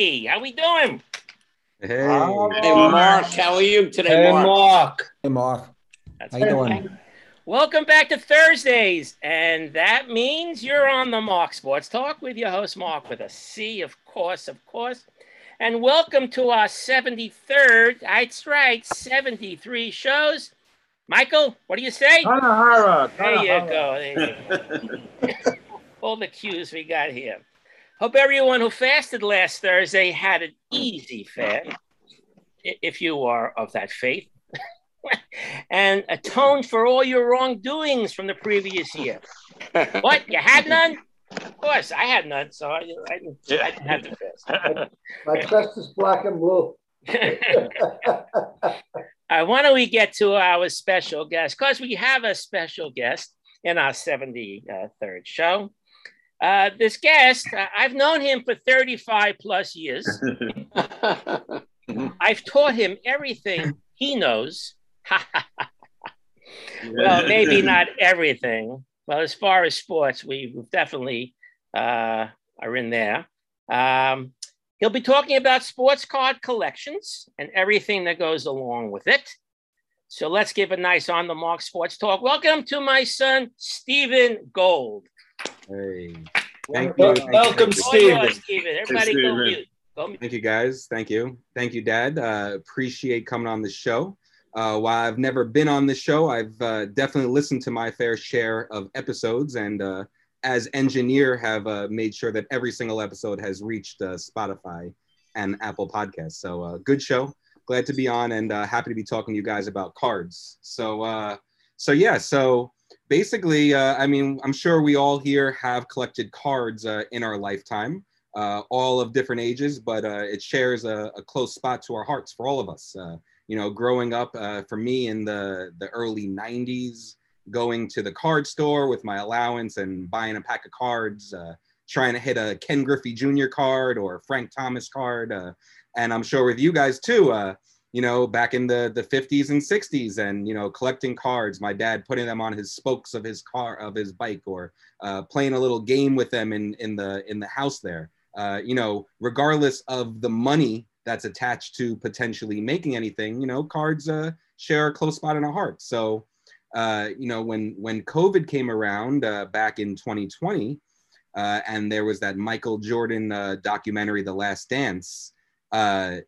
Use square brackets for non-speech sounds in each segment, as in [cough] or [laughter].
everybody. How we doing? Hey. Hey, Mark, how are you today, Hey, Mark? Mark. Hey, Mark. That's How you doing? perfect. Welcome back to Thursdays, and that means you're on the Mark Sports Talk with your host Mark with a C, of course, of course. And welcome to our 73rd, that's right, 73 shows. Michael, what do you say? Kanahara. There you go. There you go. [laughs] All the cues we got here. Hope everyone who fasted last Thursday had an easy fast, if you are of that faith, [laughs] and atoned for all your wrongdoings from the previous year. What? You had none? Of course, I had none, so I, I, didn't, I didn't have to fast. [laughs] My crest is black and blue. All right, [laughs] uh, why don't we get to our special guest? Because we have a special guest in our 73rd show. Uh, this guest, uh, I've known him for 35 plus years. [laughs] I've taught him everything he knows. [laughs] well, maybe not everything. Well, as far as sports, we- definitely uh, are in there. Um, he'll be talking about sports card collections and everything that goes along with it. So let's give a nice on the mark sports talk. Welcome to my son, Stephen Gold. Hey. Thank you. You. Welcome, Thank you. All Stephen. Everybody go mute. Go mute. Thank you, guys. Thank you. Thank you, Dad. Uh, appreciate coming on the show. Uh, while I've never been on the show, I've uh, definitely listened to my fair share of episodes, and uh, as engineer, have uh, made sure that every single episode has reached uh, Spotify and Apple Podcasts. So, uh, good show. Glad to be on, and uh, happy to be talking to you guys about cards. So, uh, so yeah. So basically, uh, I mean, I'm sure we all here have collected cards uh, in our lifetime uh, all of different ages, but uh, it shares a, a close spot to our hearts for all of us. Uh, you know, growing up uh, for me in the, the early 90s, going to the card store with my allowance and buying a pack of cards, trying to hit a Ken Griffey Jr. card or Frank Thomas card. And I'm sure with you guys too, you know, back in the, the 50s and 60s and, you know, collecting cards, my dad putting them on his spokes of his car, of his bike or uh, playing a little game with them in, in, the, in the house there uh, you know, regardless of the money that's attached to potentially making anything, you know, cards uh, share a close spot in our hearts. So, uh, you know, when when COVID came around uh, back in 2020, uh, and there was that Michael Jordan uh, documentary, The Last Dance, uh,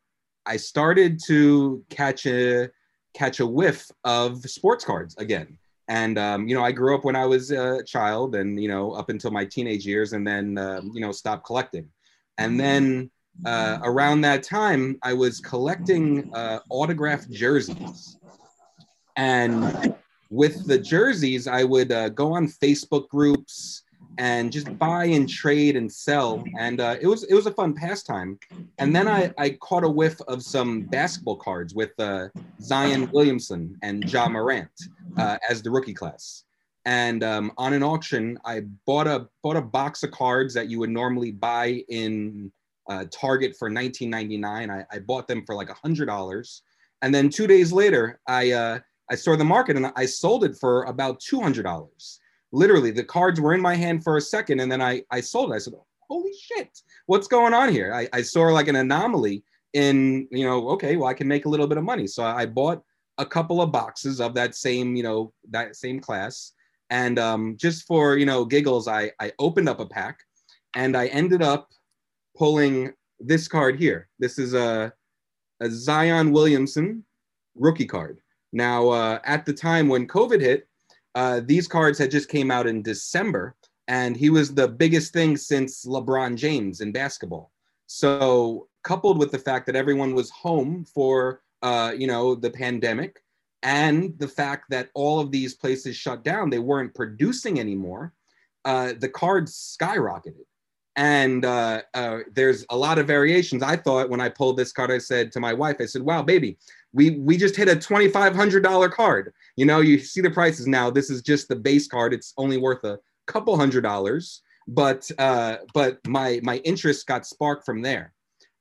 I started to catch a catch a whiff of sports cards again. And um, you know, I grew up when I was a child, and you know, up until my teenage years, and then um, you know, stopped collecting. And then uh, around that time, I was collecting uh, autographed jerseys. And with the jerseys, I would uh, go on Facebook groups and just buy and trade and sell. And uh, it was it was a fun pastime. And then I, I caught a whiff of some basketball cards with uh, Zion Williamson and Ja Morant uh, as the rookie class. And um, on an auction, I bought a bought a box of cards that you would normally buy in uh, Target for 19.99. I, I bought them for like hundred dollars, and then two days later, I uh, I saw the market and I sold it for about two hundred dollars. Literally, the cards were in my hand for a second, and then I I sold it. I said, "Holy shit, what's going on here?" I, I saw like an anomaly in you know, okay, well I can make a little bit of money, so I bought a couple of boxes of that same you know that same class and um, just for you know giggles I, I opened up a pack and i ended up pulling this card here this is a, a zion williamson rookie card now uh, at the time when covid hit uh, these cards had just came out in december and he was the biggest thing since lebron james in basketball so coupled with the fact that everyone was home for uh, you know the pandemic and the fact that all of these places shut down, they weren't producing anymore, uh, the cards skyrocketed. And uh, uh, there's a lot of variations. I thought when I pulled this card, I said to my wife, I said, wow, baby, we, we just hit a $2,500 card. You know, you see the prices now. This is just the base card. It's only worth a couple hundred dollars. But uh, but my my interest got sparked from there,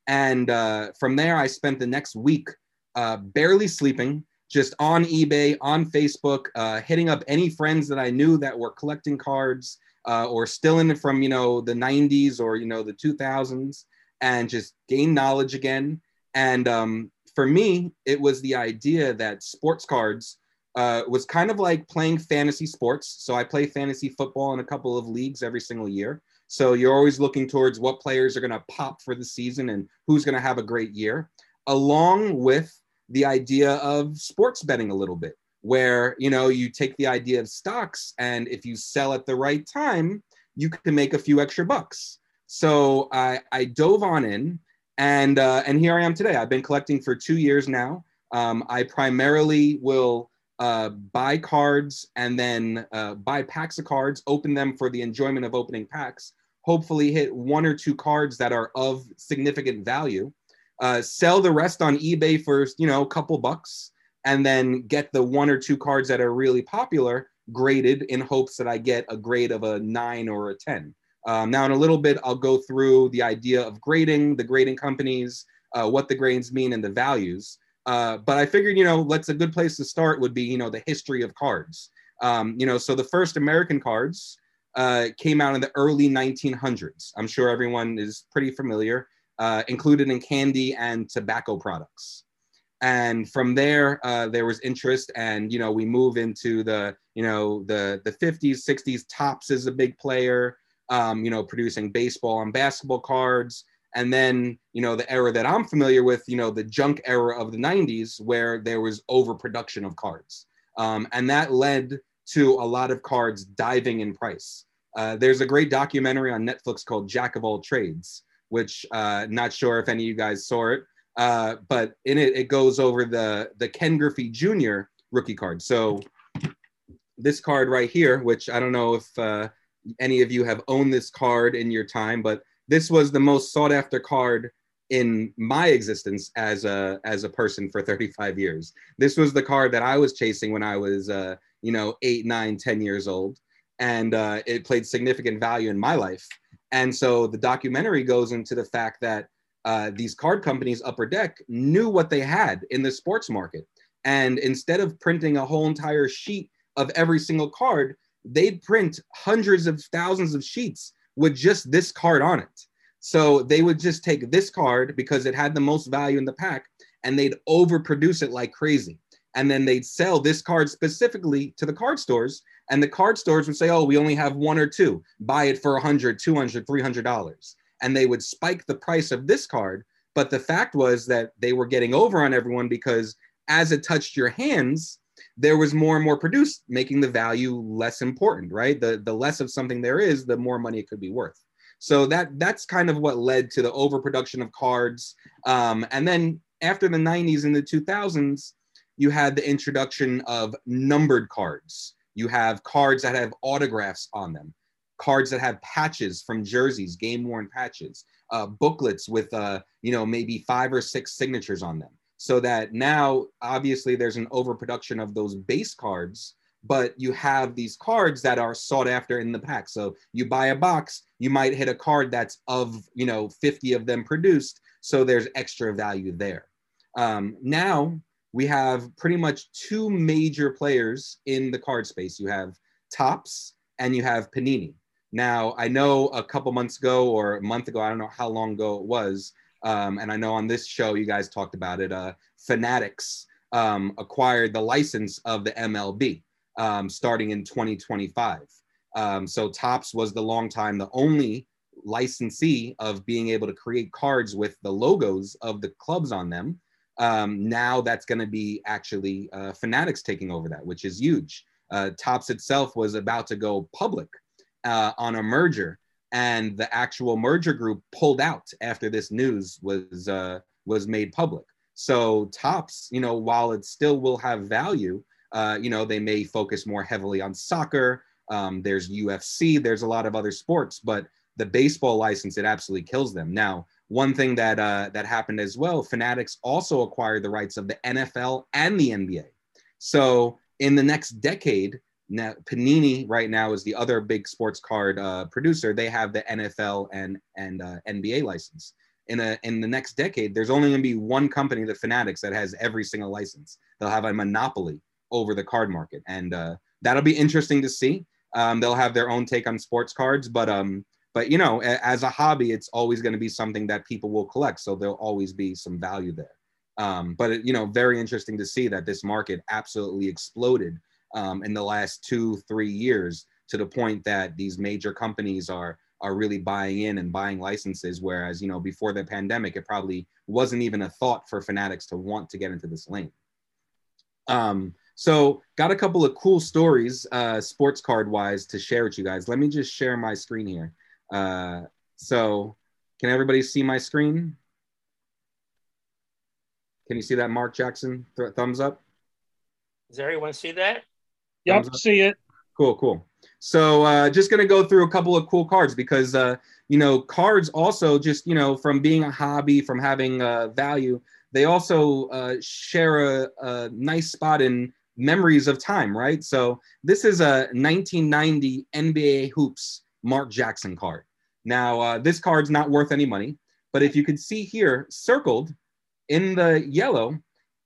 and uh, from there I spent the next week uh, barely sleeping, just on eBay, on Facebook, uh, hitting up any friends that I knew that were collecting cards uh, or still in it from you know the 90s or you know the 2000s, and just gain knowledge again. And um, for me, it was the idea that sports cards uh, was kind of like playing fantasy sports. So I play fantasy football in a couple of leagues every single year. So you're always looking towards what players are going to pop for the season and who's going to have a great year, along with the idea of sports betting a little bit, where you know you take the idea of stocks and if you sell at the right time, you can make a few extra bucks. So I, I dove on in, and uh, and here I am today. I've been collecting for two years now. Um, I primarily will uh, buy cards and then uh, buy packs of cards, open them for the enjoyment of opening packs. Hopefully, hit one or two cards that are of significant value. Uh, sell the rest on eBay for you know a couple bucks, and then get the one or two cards that are really popular graded in hopes that I get a grade of a nine or a ten. Um, now, in a little bit, I'll go through the idea of grading, the grading companies, uh, what the grades mean, and the values. Uh, but I figured, you know, let's a good place to start would be, you know, the history of cards. Um, you know, so the first American cards uh, came out in the early 1900s. I'm sure everyone is pretty familiar, uh, included in candy and tobacco products. And from there, uh, there was interest, and you know, we move into the, you know, the the 50s, 60s. Topps is a big player um, you know, producing baseball and basketball cards. And then, you know, the era that I'm familiar with, you know, the junk era of the 90s, where there was overproduction of cards. Um, and that led to a lot of cards diving in price. Uh, there's a great documentary on Netflix called Jack of All Trades, which uh, not sure if any of you guys saw it, uh, but in it it goes over the the Ken Griffey Jr. rookie card. So this card right here, which I don't know if uh, any of you have owned this card in your time, but this was the most sought after card in my existence as a as a person for 35 years. This was the card that I was chasing when I was uh, you know eight, nine, ten years old, and uh, it played significant value in my life. And so the documentary goes into the fact that uh, these card companies, Upper Deck, knew what they had in the sports market, and instead of printing a whole entire sheet of every single card, they'd print hundreds of thousands of sheets with just this card on it. So they would just take this card because it had the most value in the pack and they'd overproduce it like crazy. And then they'd sell this card specifically to the card stores. And the card stores would say, oh, we only have one or two. Buy it for 100, 200, 300 dollars. And they would spike the price of this card. But the fact was that they were getting over on everyone because as it touched your hands, there was more and more produced, making the value less important, right? The the less of something there is, the more money it could be worth. So that that's kind of what led to the overproduction of cards. Um, and then after the 90s and the 2000s, you had the introduction of numbered cards. You have cards that have autographs on them, cards that have patches from jerseys, game worn patches, uh, booklets with uh, you know maybe five or six signatures on them so that now obviously there's an overproduction of those base cards but you have these cards that are sought after in the pack. So you buy a box you might hit a card that's of you know 50 of them produced so there's extra value there. Um, now we have pretty much two major players in the card space. You have Topps and you have panini. Now i know a couple months ago or a month ago i don't know how long ago it was um, and I know on this show you guys talked about it. Uh, Fanatics um, acquired the license of the MLB um, starting in 2025. Um, so Topps was the long time the only licensee of being able to create cards with the logos of the clubs on them. Um, now that's going to be actually uh, Fanatics taking over that, which is huge. Uh, Topps itself was about to go public uh, on a merger and the actual merger group pulled out after this news was uh, was made public. So Topps, you know, while it still will have value, uh, you know, they may focus more heavily on soccer. Um, there's UFC, there's a lot of other sports, but the baseball license it absolutely kills them. Now, one thing that uh, that happened as well, Fanatics also acquired the rights of the NFL and the NBA. So in the next decade, now Panini right now is the other big sports card uh, producer. They have the NFL and and uh, NBA license. In a in the next decade, there's only going to be one company, the Fanatics, that has every single license. They'll have a monopoly over the card market, and uh, that'll be interesting to see. Um, they'll have their own take on sports cards, but um, but you know, a- as a hobby, it's always going to be something that people will collect. So there'll always be some value there. Um, but it, you know, very interesting to see that this market absolutely exploded um, in the last two, three years to the point that these major companies are are really buying in and buying licenses. Whereas, you know, before the pandemic, it probably wasn't even a thought for fanatics to want to get into this lane. Um, so got a couple of cool stories, uh, sports card wise to share with you guys. Let me just share my screen here. Uh, so can everybody see my screen? Can you see that Mark Jackson Th- thumbs up? Does everyone see that? Yep, see it. Cool, cool. So uh, just gonna go through a couple of cool cards because uh, you know cards also just you know from being a hobby, from having uh, value, they also uh, share a, a nice spot in memories of time, right? So this is a 1990 NBA hoops Mark Jackson card. Now uh, this card's not worth any money, but if you could see here, circled in the yellow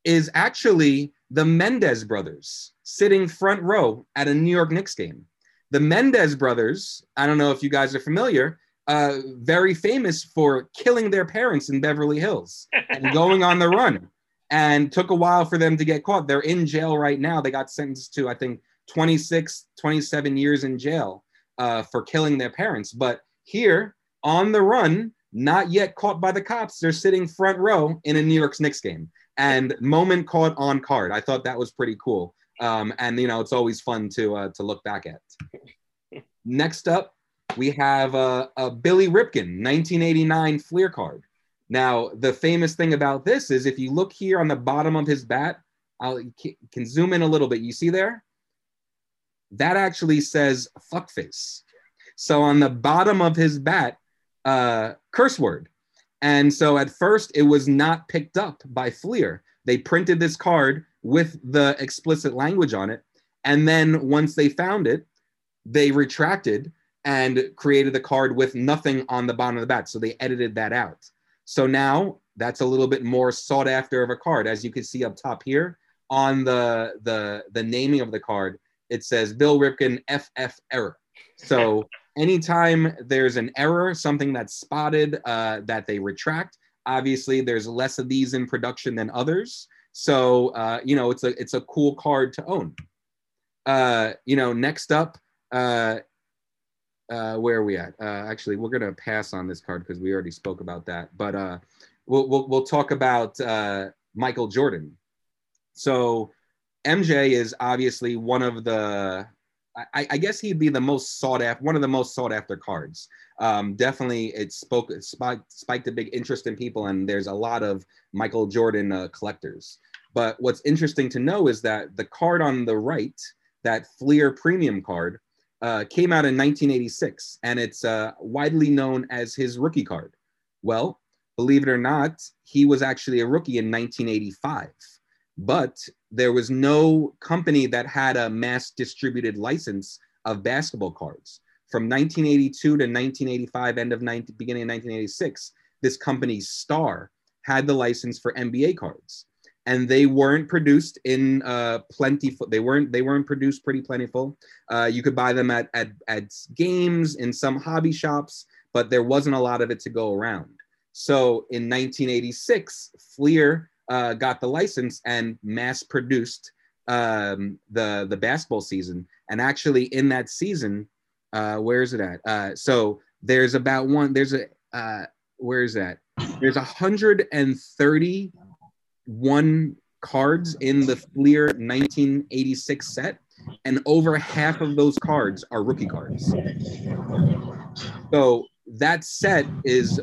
is actually the Menendez brothers sitting front row at a New York Knicks game. The Menendez brothers, I don't know if you guys are familiar, uh, very famous for killing their parents in Beverly Hills and [laughs] going on the run. And took a while for them to get caught. They're in jail right now. They got sentenced to, I think, 26, 27 years in jail uh, for killing their parents. But here on the run, not yet caught by the cops, they're sitting front row in a New York Knicks game and moment caught on card. I thought that was pretty cool. Um, and you know, it's always fun to uh, to look back at. [laughs] Next up, we have a, a Billy Ripken 1989 Fleer card. Now, the famous thing about this is if you look here on the bottom of his bat, I can zoom in a little bit. You see there? That actually says fuckface. So on the bottom of his bat, uh, curse word. And so at first it was not picked up by Fleer. They printed this card with the explicit language on it. And then once they found it, they retracted and created the card with nothing on the bottom of the bat. So they edited that out. So now that's a little bit more sought after of a card. As you can see up top here on the the the naming of the card, it says Bill Ripken FF error. So [laughs] anytime there's an error, something that's spotted uh, that they retract, obviously there's less of these in production than others. So uh, you know it's a it's a cool card to own. Uh, you know, next up, uh, uh, where are we at? Uh, actually, we're gonna pass on this card because we already spoke about that. But uh, we'll, we'll we'll talk about uh, Michael Jordan. So MJ is obviously one of the I, I, guess he'd be the most sought after, one of the most sought after cards. Um, definitely, it spoke spiked, spiked a big interest in people, and there's a lot of Michael Jordan uh, collectors. But what's interesting to know is that the card on the right, that Fleer Premium card, uh, came out in 1986, and it's uh, widely known as his rookie card. Well, believe it or not, he was actually a rookie in 1985 but there was no company that had a mass distributed license of basketball cards. From 1982 to 1985, end of 19, beginning of 1986, this company Star had the license for NBA cards, and they weren't produced in uh, plenty. They weren't they weren't produced pretty plentiful. Uh, you could buy them at, at at games in some hobby shops, but there wasn't a lot of it to go around. So in 1986, Fleer uh, got the license and mass produced um, the the basketball season. And actually, in that season, uh, where is it at? Uh, so there's about one. There's a uh, where is that? There's 131 cards in the Fleer 1986 set, and over half of those cards are rookie cards. So that set is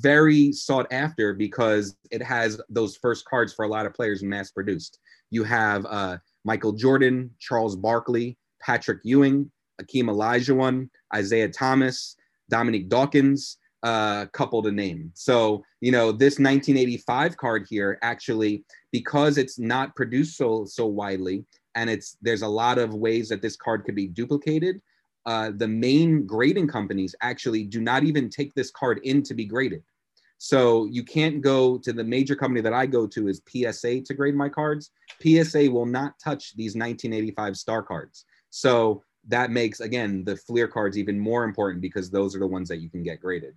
very sought after because it has those first cards for a lot of players mass produced. You have uh, Michael Jordan, Charles Barkley, Patrick Ewing, Akeem Olajuwon, Isiah Thomas, Dominique Dawkins, a uh, couple to name. So, you know, this 1985 card here actually, because it's not produced so so widely, and it's there's a lot of ways that this card could be duplicated uh, the main grading companies actually do not even take this card in to be graded. So you can't go to the major company that I go to is PSA to grade my cards. PSA will not touch these 1985 star cards. So that makes again the Fleer cards even more important because those are the ones that you can get graded.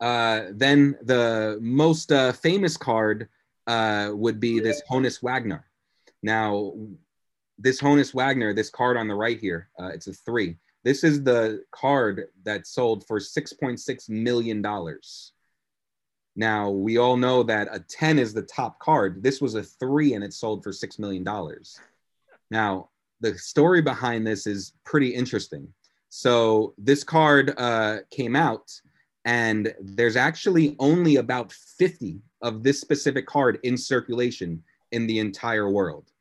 Uh, then the most uh, famous card uh, would be this Honus Wagner. Now, this Honus Wagner, this card on the right here, uh, it's a three. This is the card that sold for $6.6 million. Now, we all know that a 10 is the top card. This was a three and it sold for $6 million. Now, the story behind this is pretty interesting. So, this card uh, came out, and there's actually only about 50 of this specific card in circulation in the entire world.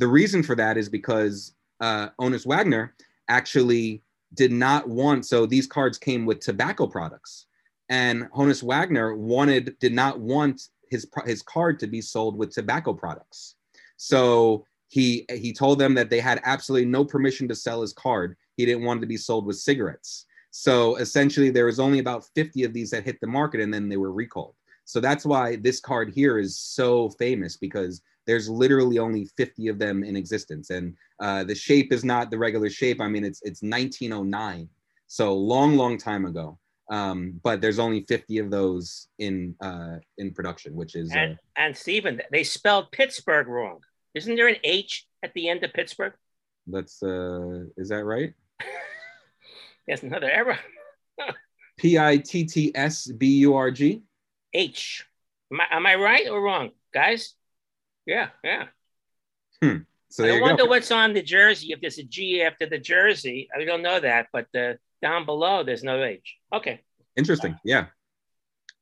The reason for that is because uh, Honus Wagner actually did not want, so these cards came with tobacco products. And Honus Wagner wanted, did not want his, his card to be sold with tobacco products. So he, he told them that they had absolutely no permission to sell his card. He didn't want it to be sold with cigarettes. So essentially, there was only about 50 of these that hit the market and then they were recalled. So that's why this card here is so famous because there's literally only 50 of them in existence. And uh, the shape is not the regular shape. I mean, it's, it's 1909. So long, long time ago. Um, but there's only 50 of those in uh, in production, which is. And, uh, and Stephen, they spelled Pittsburgh wrong. Isn't there an H at the end of Pittsburgh? That's uh, is that right? [laughs] There's another error. [laughs] P I T T S B U R G. H. Am I, am I right or wrong, guys? Yeah, yeah. Hmm. So I wonder go. what's on the jersey. If there's a G after the jersey, I don't know that, but the, down below there's no H. Okay. Interesting. Yeah.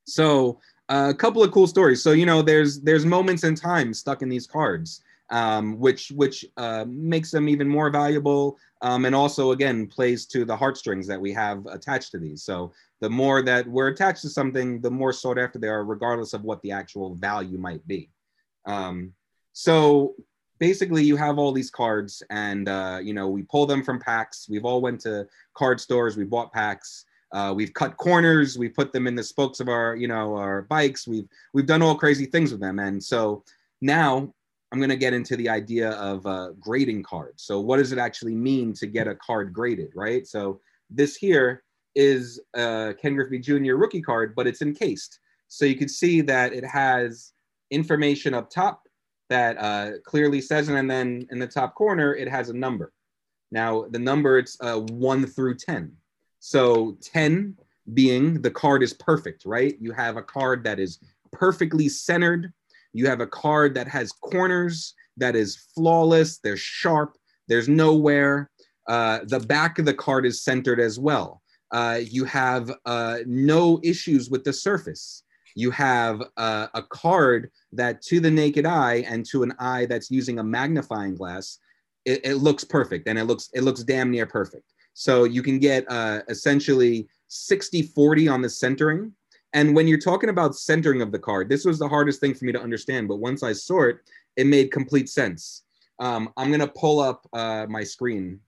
So uh, a couple of cool stories. So you know, there's there's moments in time stuck in these cards, um, which which uh, makes them even more valuable, um, and also again plays to the heartstrings that we have attached to these. So the more that we're attached to something, the more sought after they are, regardless of what the actual value might be. Um, so basically, you have all these cards, and uh, you know we pull them from packs. We've all went to card stores. We bought packs. Uh, we've cut corners. We put them in the spokes of our, you know, our bikes. We've we've done all crazy things with them, and so now I'm going to get into the idea of uh, grading cards. So what does it actually mean to get a card graded, right? So this here is a Ken Griffey Jr. rookie card, but it's encased. So you can see that it has information up top that uh, clearly says, it, and then in the top corner, it has a number. Now, the number, it's uh, 1 through 10. So 10 being the card is perfect, right? You have a card that is perfectly centered. You have a card that has corners, that is flawless, they're sharp, there's nowhere. Uh, the back of the card is centered as well. Uh, you have uh, no issues with the surface. You have uh, a card that, to the naked eye and to an eye that's using a magnifying glass, it, it looks perfect and it looks it looks damn near perfect. So you can get uh, essentially 60 40 on the centering. And when you're talking about centering of the card, this was the hardest thing for me to understand. But once I saw it, it made complete sense. Um, I'm going to pull up uh, my screen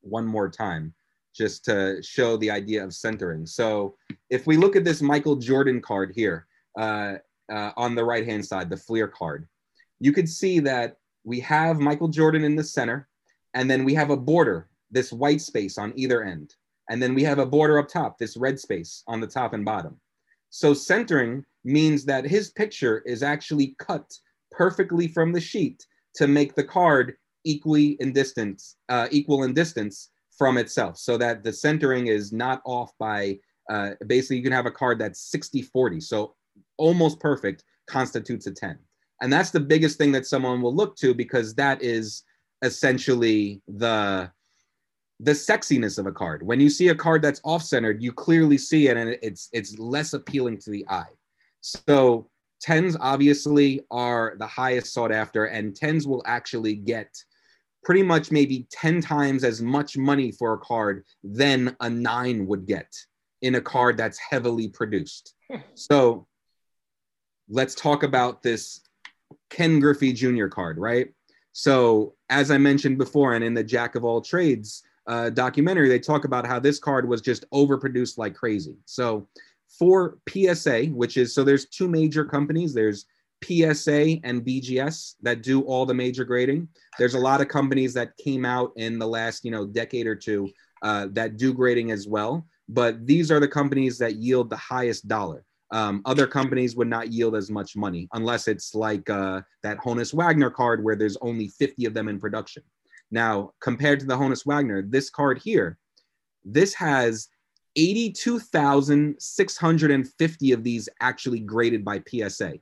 one more time just to show the idea of centering. So if we look at this Michael Jordan card here uh, uh, on the right hand side, the Fleer card, you could see that we have Michael Jordan in the center, and then we have a border, this white space on either end. And then we have a border up top, this red space on the top and bottom. So centering means that his picture is actually cut perfectly from the sheet to make the card equally in distance, uh, equal in distance from itself. So that the centering is not off by uh, basically you can have a card that's 60 40 so almost perfect constitutes a 10 and that's the biggest thing that someone will look to because that is essentially the the sexiness of a card. When you see a card that's off centered you clearly see it and it's it's less appealing to the eye. So tens obviously are the highest sought after and tens will actually get pretty much maybe 10 times as much money for a card than a nine would get in a card that's heavily produced. Hmm. So let's talk about this Ken Griffey Jr. card, right? So, as I mentioned before, and in the Jack of all trades uh, documentary, they talk about how this card was just overproduced like crazy. So, for PSA, which is so there's two major companies there's PSA and BGS that do all the major grading. There's a lot of companies that came out in the last, you know, decade or two uh, that do grading as well. But these are the companies that yield the highest dollar. Um, other companies would not yield as much money unless it's like uh, that Honus Wagner card where there's only 50 of them in production. Now, compared to the Honus Wagner, this card here, this has 82,650 of these actually graded by PSA.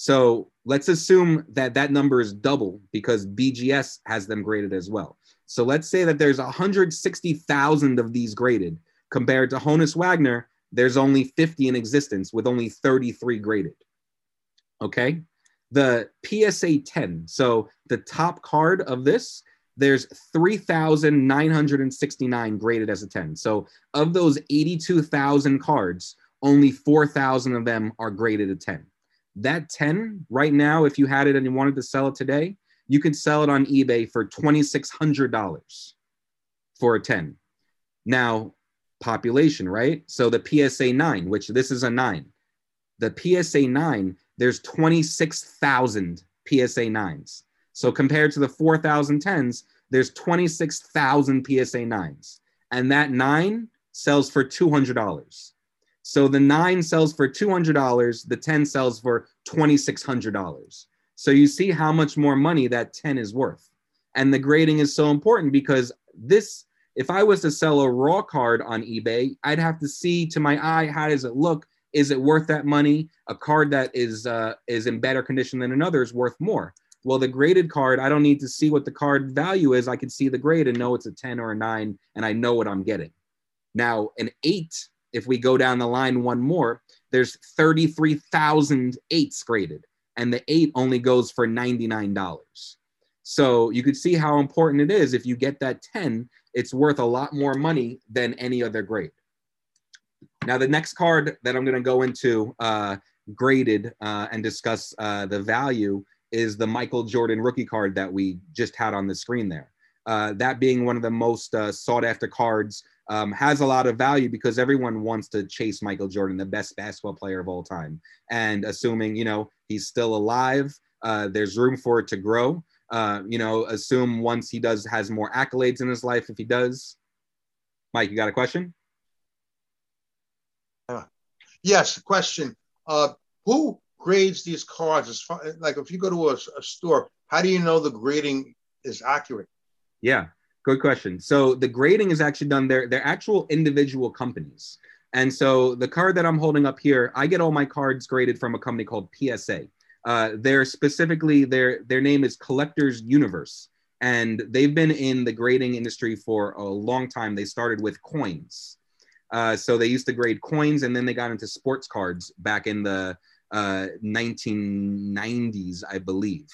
So let's assume that that number is double because BGS has them graded as well. So let's say that there's 160,000 of these graded compared to Honus Wagner, there's only 50 in existence with only 33 graded. Okay. The PSA 10, so the top card of this, there's 3,969 graded as a 10. So of those 82,000 cards, only 4,000 of them are graded a 10. That 10 right now, if you had it and you wanted to sell it today, you could sell it on eBay for $2,600 for a 10. Now, population, right? So the PSA 9, which this is a 9, the PSA 9, there's 26,000 PSA 9s. So compared to the 4,010s, there's 26,000 PSA 9s. And that 9 sells for $200. So the 9 sells for $200, the 10 sells for $2,600. So you see how much more money that 10 is worth. And the grading is so important because this if I was to sell a raw card on eBay, I'd have to see to my eye how does it look? Is it worth that money? A card that is uh, is in better condition than another is worth more. Well, the graded card, I don't need to see what the card value is. I can see the grade and know it's a 10 or a 9, and I know what I'm getting. Now, an 8, if we go down the line one more, there's 33,000 eights graded, and the 8 only goes for $99. So you could see how important it is if you get that 10 it's worth a lot more money than any other grade. Now, the next card that I'm going to go into uh, graded uh, and discuss uh, the value is the Michael Jordan rookie card that we just had on the screen there. Uh, that being one of the most uh, sought after cards um, has a lot of value because everyone wants to chase Michael Jordan, the best basketball player of all time. And assuming, you know, he's still alive, uh, there's room for it to grow. Uh, you know, assume once he does has more accolades in his life, if he does. Mike, you got a question? Uh, yes, question. Uh, who grades these cards? As far, like, if you go to a, a store, how do you know the grading is accurate? Yeah, good question. So the grading is actually done. They're they're actual individual companies. And so the card that I'm holding up here, I get all my cards graded from a company called PSA. Uh, they're specifically their their name is Collectors Universe, and they've been in the grading industry for a long time. They started with coins, uh, so they used to grade coins, and then they got into sports cards back in the uh, 1990s, I believe.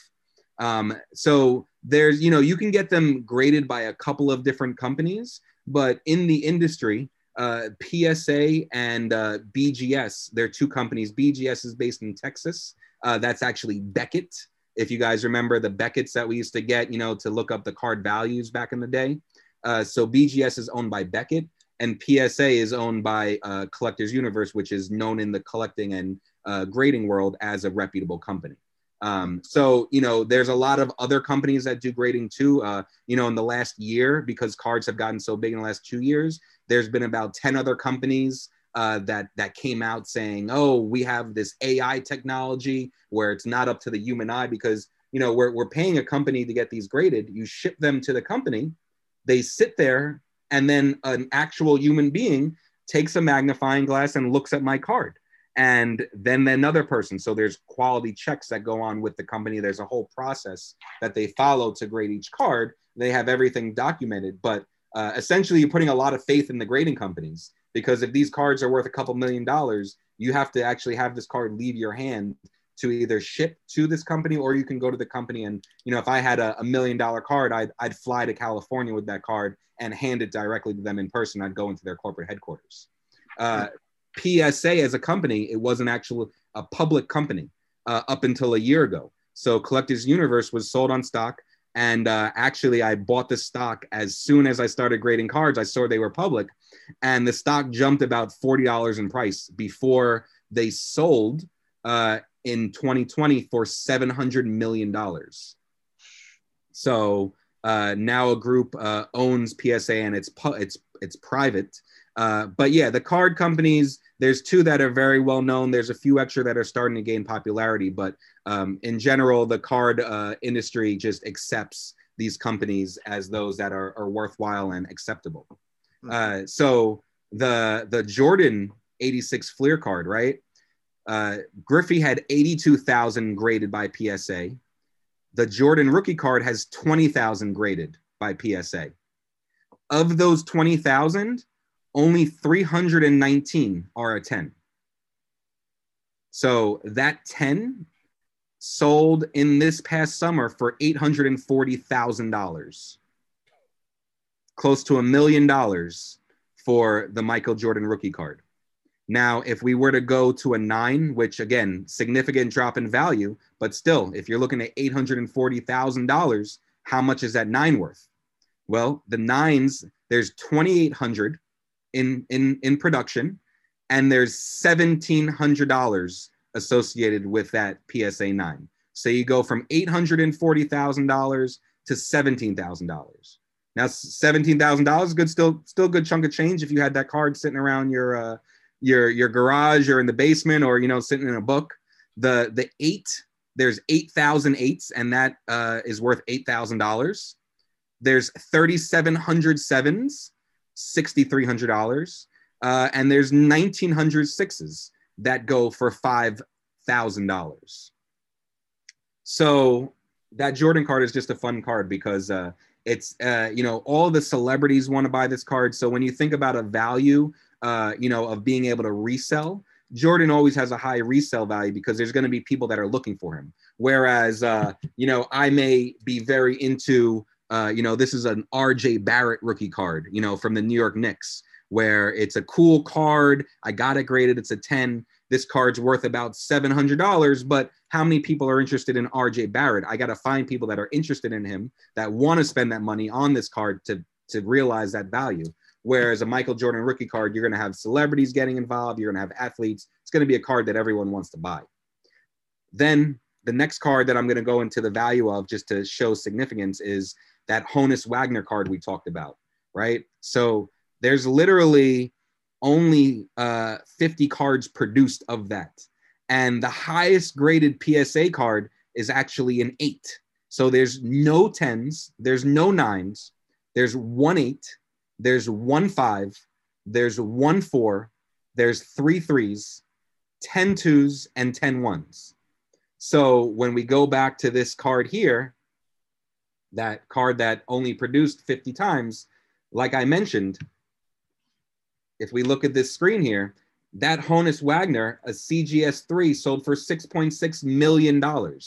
Um, so there's you know you can get them graded by a couple of different companies, but in the industry. Uh, PSA and uh, BGS, they're two companies. BGS is based in Texas, uh, that's actually Beckett. If you guys remember the Beckett's that we used to get, you know, to look up the card values back in the day. Uh, so BGS is owned by Beckett, and PSA is owned by uh, Collectors Universe, which is known in the collecting and uh, grading world as a reputable company. Um, so you know, there's a lot of other companies that do grading too. Uh, you know, in the last year, because cards have gotten so big in the last two years, there's been about ten other companies uh, that that came out saying, "Oh, we have this AI technology where it's not up to the human eye because you know we're we're paying a company to get these graded. You ship them to the company, they sit there, and then an actual human being takes a magnifying glass and looks at my card." And then another person. So there's quality checks that go on with the company. There's a whole process that they follow to grade each card. They have everything documented, but uh, essentially you're putting a lot of faith in the grading companies because if these cards are worth a couple million dollars, you have to actually have this card leave your hand to either ship to this company or you can go to the company and you know if i had a, a, million dollar card I'd, I'd fly to california with that card and hand it directly to them in person i'd go into their corporate headquarters uh, psa as a company it wasn't actually a public company uh, up until a year ago so collectors universe was sold on stock and uh, actually i bought the stock as soon as i started grading cards i saw they were public and the stock jumped about $40 in price before they sold uh, in 2020 for $700 million. So uh, now a group uh, owns PSA and it's pu- it's it's private. Uh, but yeah, the card companies. There's two that are very well known. There's a few extra that are starting to gain popularity, but um, in general, the card uh, industry just accepts these companies as those that are, are worthwhile and acceptable. Uh, so the the Jordan 86 Fleer card, right? Uh, Griffey had 82,000 graded by PSA. The Jordan rookie card has 20,000 graded by PSA. Of those 20,000, only 319 are a 10. So that 10 sold in this past summer for $840,000. Close to a million dollars for the Michael Jordan rookie card. Now, if we were to go to a nine, which again, significant drop in value, but still, if you're looking at $840,000, how much is that nine worth? Well, the nines, there's 2,800 in, in, in production, and there's $1,700 associated with that PSA 9. So you go from $840,000 to $17,000. Now $17,000 is good still still good chunk of change if you had that card sitting around your uh, your your garage or in the basement or you know sitting in a book. The the 8 there's 8,000 eights and that uh, is worth $8,000. There's 3,700 sevens, $6,300. Uh, and there's 1,900 sixes that go for $5,000. So that Jordan card is just a fun card because uh, it's, uh, you know, all the celebrities want to buy this card. So when you think about a value, uh, you know, of being able to resell, Jordan always has a high resale value because there's going to be people that are looking for him. Whereas, uh, you know, I may be very into, uh, you know, this is an RJ Barrett rookie card, you know, from the New York Knicks, where it's a cool card. I got it graded. It's a 10 this card's worth about $700 but how many people are interested in rj barrett? I got to find people that are interested in him that want to spend that money on this card to to realize that value. Whereas a michael jordan rookie card you're going to have celebrities getting involved you're going to have athletes. It's going to be a card that everyone wants to buy. Then the next card that i'm going to go into the value of just to show significance is that honus wagner card we talked about right so there's literally only uh, 50 cards produced of that. And the highest graded PSA card is actually an eight. So there's no tens, there's no nines, there's one eight, there's one five, there's one four, there's three threes, 10 twos, and 10 ones. So when we go back to this card here, that card that only produced 50 times, like I mentioned, if we look at this screen here, that Honus Wagner, a CGS3, sold for $6.6 million.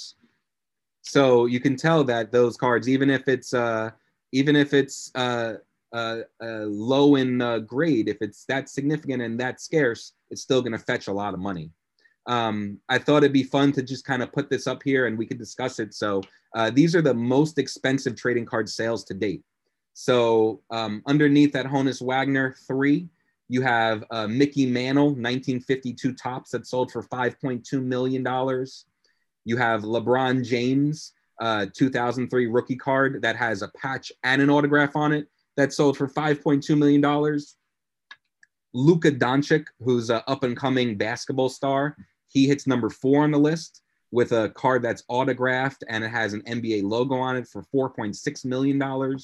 So you can tell that those cards, even if it's uh, even if it's uh, uh, uh, low in uh, grade, if it's that significant and that scarce, it's still going to fetch a lot of money. Um, I thought it'd be fun to just kind of put this up here and we could discuss it. So uh, these are the most expensive trading card sales to date. So um, underneath that Honus Wagner three, you have uh, Mickey Mantle, 1952 Topps that sold for $5.2 million. You have LeBron James, uh, 2003 rookie card that has a patch and an autograph on it that sold for $5.2 million. Luka Doncic, who's an up and coming basketball star, he hits number four on the list with a card that's autographed and it has an NBA logo on it for $4.6 million.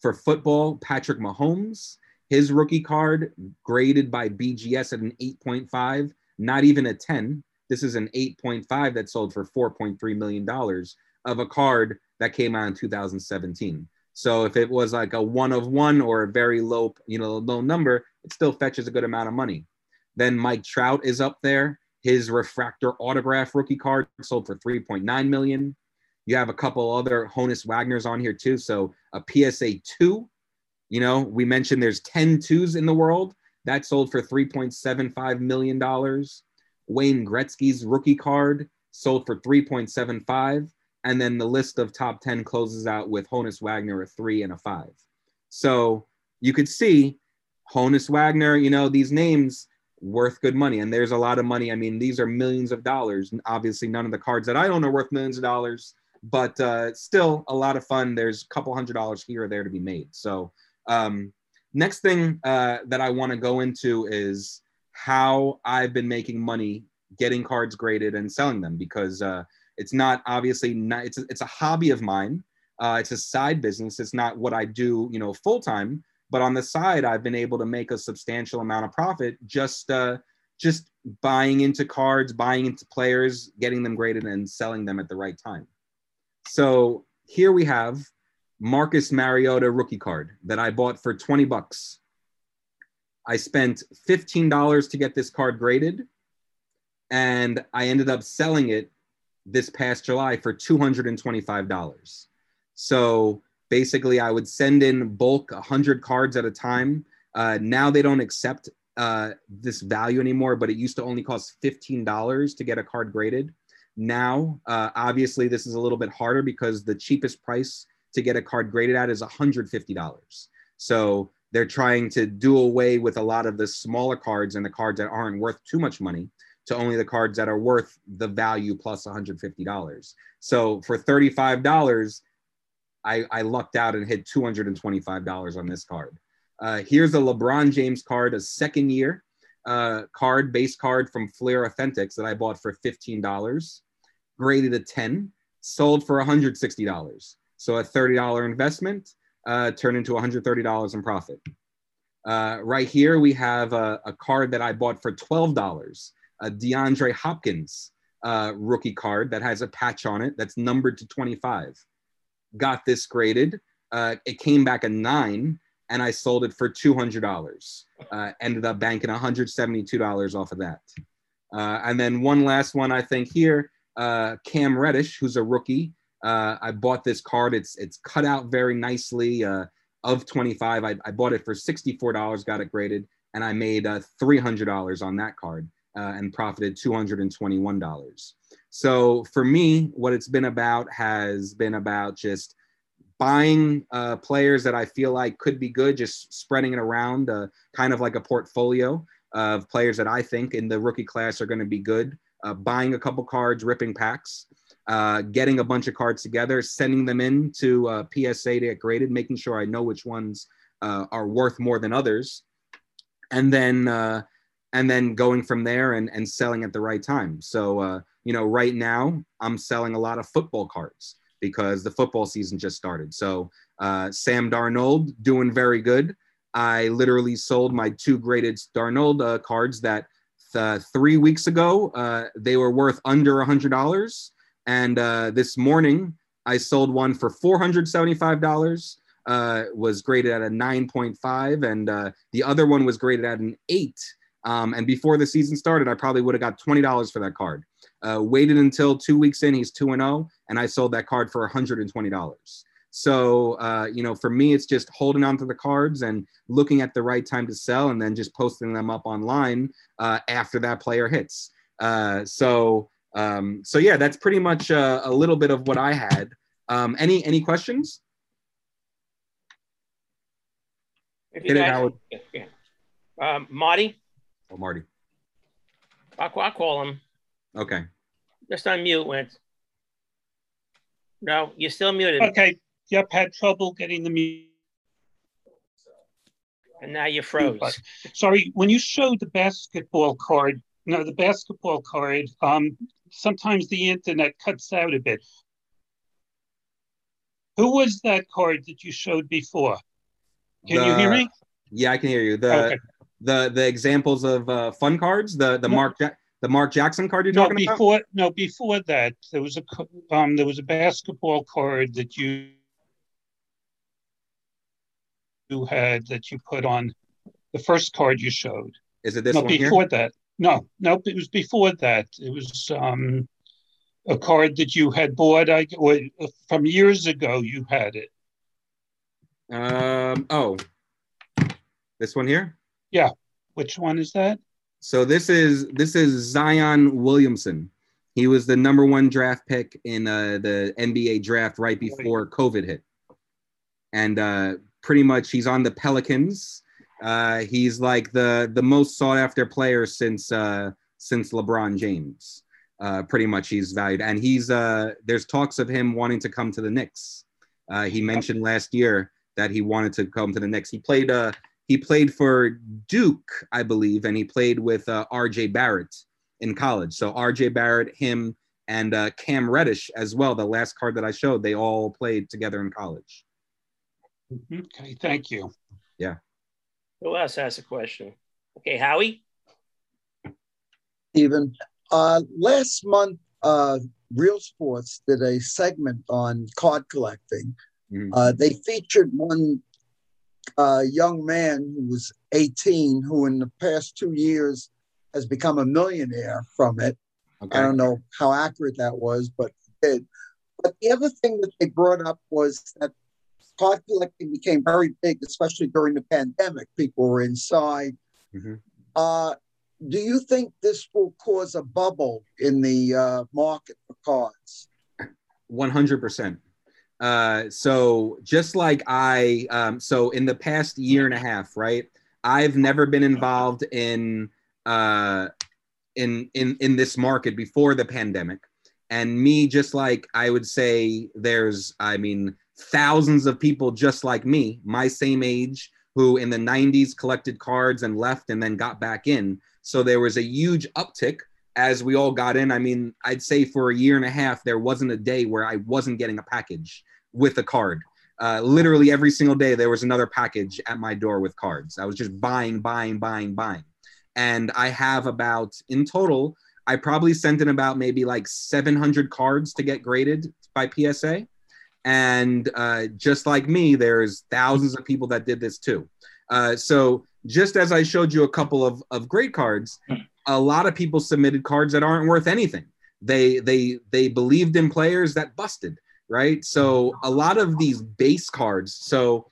For football, Patrick Mahomes, his rookie card graded by BGS at an 8.5, not even a 10. This is an 8.5 that sold for $4.3 million of a card that came out in 2017. So if it was like a one of one or a very low, you know, low number, it still fetches a good amount of money. Then Mike Trout is up there. His refractor autograph rookie card sold for 3.9 million. You have a couple other Honus Wagners on here too. So a PSA 2 you know, we mentioned there's 10 twos in the world. That sold for $3.75 million. Wayne Gretzky's rookie card sold for 3.75. And then the list of top 10 closes out with Honus Wagner a three and a five. So you could see Honus Wagner, you know, these names, worth good money. And there's a lot of money. I mean, these are millions of dollars. And obviously, none of the cards that I own are worth millions of dollars, but uh, still a lot of fun. There's a couple hundred dollars here or there to be made. So, um, next thing uh, that I want to go into is how I've been making money getting cards graded and selling them because uh, it's not obviously not, it's a, it's a hobby of mine. Uh, it's a side business. It's not what I do, you know, full time. But on the side, I've been able to make a substantial amount of profit just uh, just buying into cards, buying into players, getting them graded, and selling them at the right time. So here we have Marcus Mariota rookie card that I bought for 20 bucks. I spent $15 to get this card graded, and I ended up selling it this past July for $225. So basically, I would send in bulk 100 cards at a time. Uh, now they don't accept uh, this value anymore, but it used to only cost $15 to get a card graded. Now, uh, obviously, this is a little bit harder because the cheapest price to get a card graded at is $150. So they're trying to do away with a lot of the smaller cards and the cards that aren't worth too much money to only the cards that are worth the value plus $150. So for $35, I, I lucked out and hit $225 on this card. Uh, here's a LeBron James card, a second year uh, card, base card from Fleer Authentix that I bought for $15, graded a 10, sold for $160. So a $30 investment uh, turned into $130 in profit. Uh, right here, we have a, a, card that I bought for $12, a DeAndre Hopkins uh, rookie card that has a patch on it that's numbered to 25. Got this graded. Uh, it came back a nine, and I sold it for $200. Uh, ended up banking $172 off of that. Uh, and then one last one, I think here, Cam Reddish, who's a rookie. Uh, I bought this card. It's it's cut out very nicely. Uh, of 25, I, I bought it for $64, got it graded, and I made uh, $300 on that card uh, and profited $221. So for me, what it's been about has been about just buying uh, players that I feel like could be good, just spreading it around, uh, kind of like a portfolio of players that I think in the rookie class are going to be good. Uh, buying a couple cards, ripping packs, uh, getting a bunch of cards together, sending them in to uh, PSA to get graded, making sure I know which ones uh, are worth more than others, and then uh, and then going from there and, and selling at the right time. So uh, you know, right now I'm selling a lot of football cards because the football season just started. So uh, Sam Darnold doing very good. I literally sold my two graded Darnold cards that three weeks ago they were worth under a hundred dollars and uh, this morning, I sold one for $475. Uh, was graded at a 9.5, and uh, the other one was graded at an 8. Um, and before the season started, I probably would have got $20 for that card. Uh, waited until two weeks in, he's 2 and 0, and I sold that card for $120. So, uh, you know, for me, it's just holding on to the cards and looking at the right time to sell and then just posting them up online uh, after that player hits. Uh, so, um, so yeah, that's pretty much uh, a little bit of what I had. Um, any any questions? Hit it, Howard. Yeah. Um, Marty. Oh, Marty. I'll, I'll call him. Okay. Just unmute when No, you're still muted. Okay. Yep, had trouble getting the mute. And now you froze. Sorry, when you showed the basketball card, no, the basketball card, um, sometimes the internet cuts out a bit. Who was that card that you showed before? Can the, you hear me? Yeah, I can hear you. The okay. the the examples of uh, fun cards, the the no. Mark ja- the Mark Jackson card you're no, talking before, about? No, before that, there was a um there was a basketball card that you you had that you put on the first card you showed. Is it this no, one before here? that. No, no, It was before that. It was um, a card that you had bought. I or from years ago. You had it. Um. Oh, this one here. Yeah. Which one is that? So this is this is Zion Williamson. He was the number one draft pick in uh, the NBA draft right before COVID hit, and uh, pretty much he's on the Pelicans Uh, he's like the the most sought after player since uh, since LeBron James. Uh, pretty much, he's valued, and he's uh, there's talks of him wanting to come to the Knicks. Uh, he mentioned last year that he wanted to come to the Knicks. He played uh, he played for Duke, I believe, and he played with uh, R.J. Barrett in college. So R.J. Barrett, him, and uh, Cam Reddish as well. The last card that I showed, they all played together in college. Okay, thank you. Yeah. Who else has a question? Okay, Howie. Stephen, uh, last month, uh, Real Sports did a segment on card collecting. Mhm. Uh, they featured one uh, young man who was 18, who in the past two years has become a millionaire from it. Okay. I don't know how accurate that was, but did. But the other thing that they brought up was that card collecting became very big, especially during the pandemic. People were inside. Mhm. Uh, do you think this will cause a bubble in the uh, market for cards? 100%. Uh, so just like I, um, so in the past year and a half, right? I've never been involved in, uh, in, in, in this market before the pandemic. And me, just like I would say, there's, I mean, thousands of people just like me, my same age, who in the 90s collected cards and left and then got back in. So there was a huge uptick as we all got in. I mean, I'd say for a year and a half, there wasn't a day where I wasn't getting a package with a card. Uh, literally every single day, there was another package at my door with cards. I was just buying, buying, buying, buying. And I have about, in total, I probably sent in about maybe like 700 cards to get graded by PSA. And uh, just like me, there's thousands of people that did this too. Uh, so just as I showed you a couple of, of great cards, a lot of people submitted cards that aren't worth anything. They they they believed in players that busted, right? So a lot of these base cards. So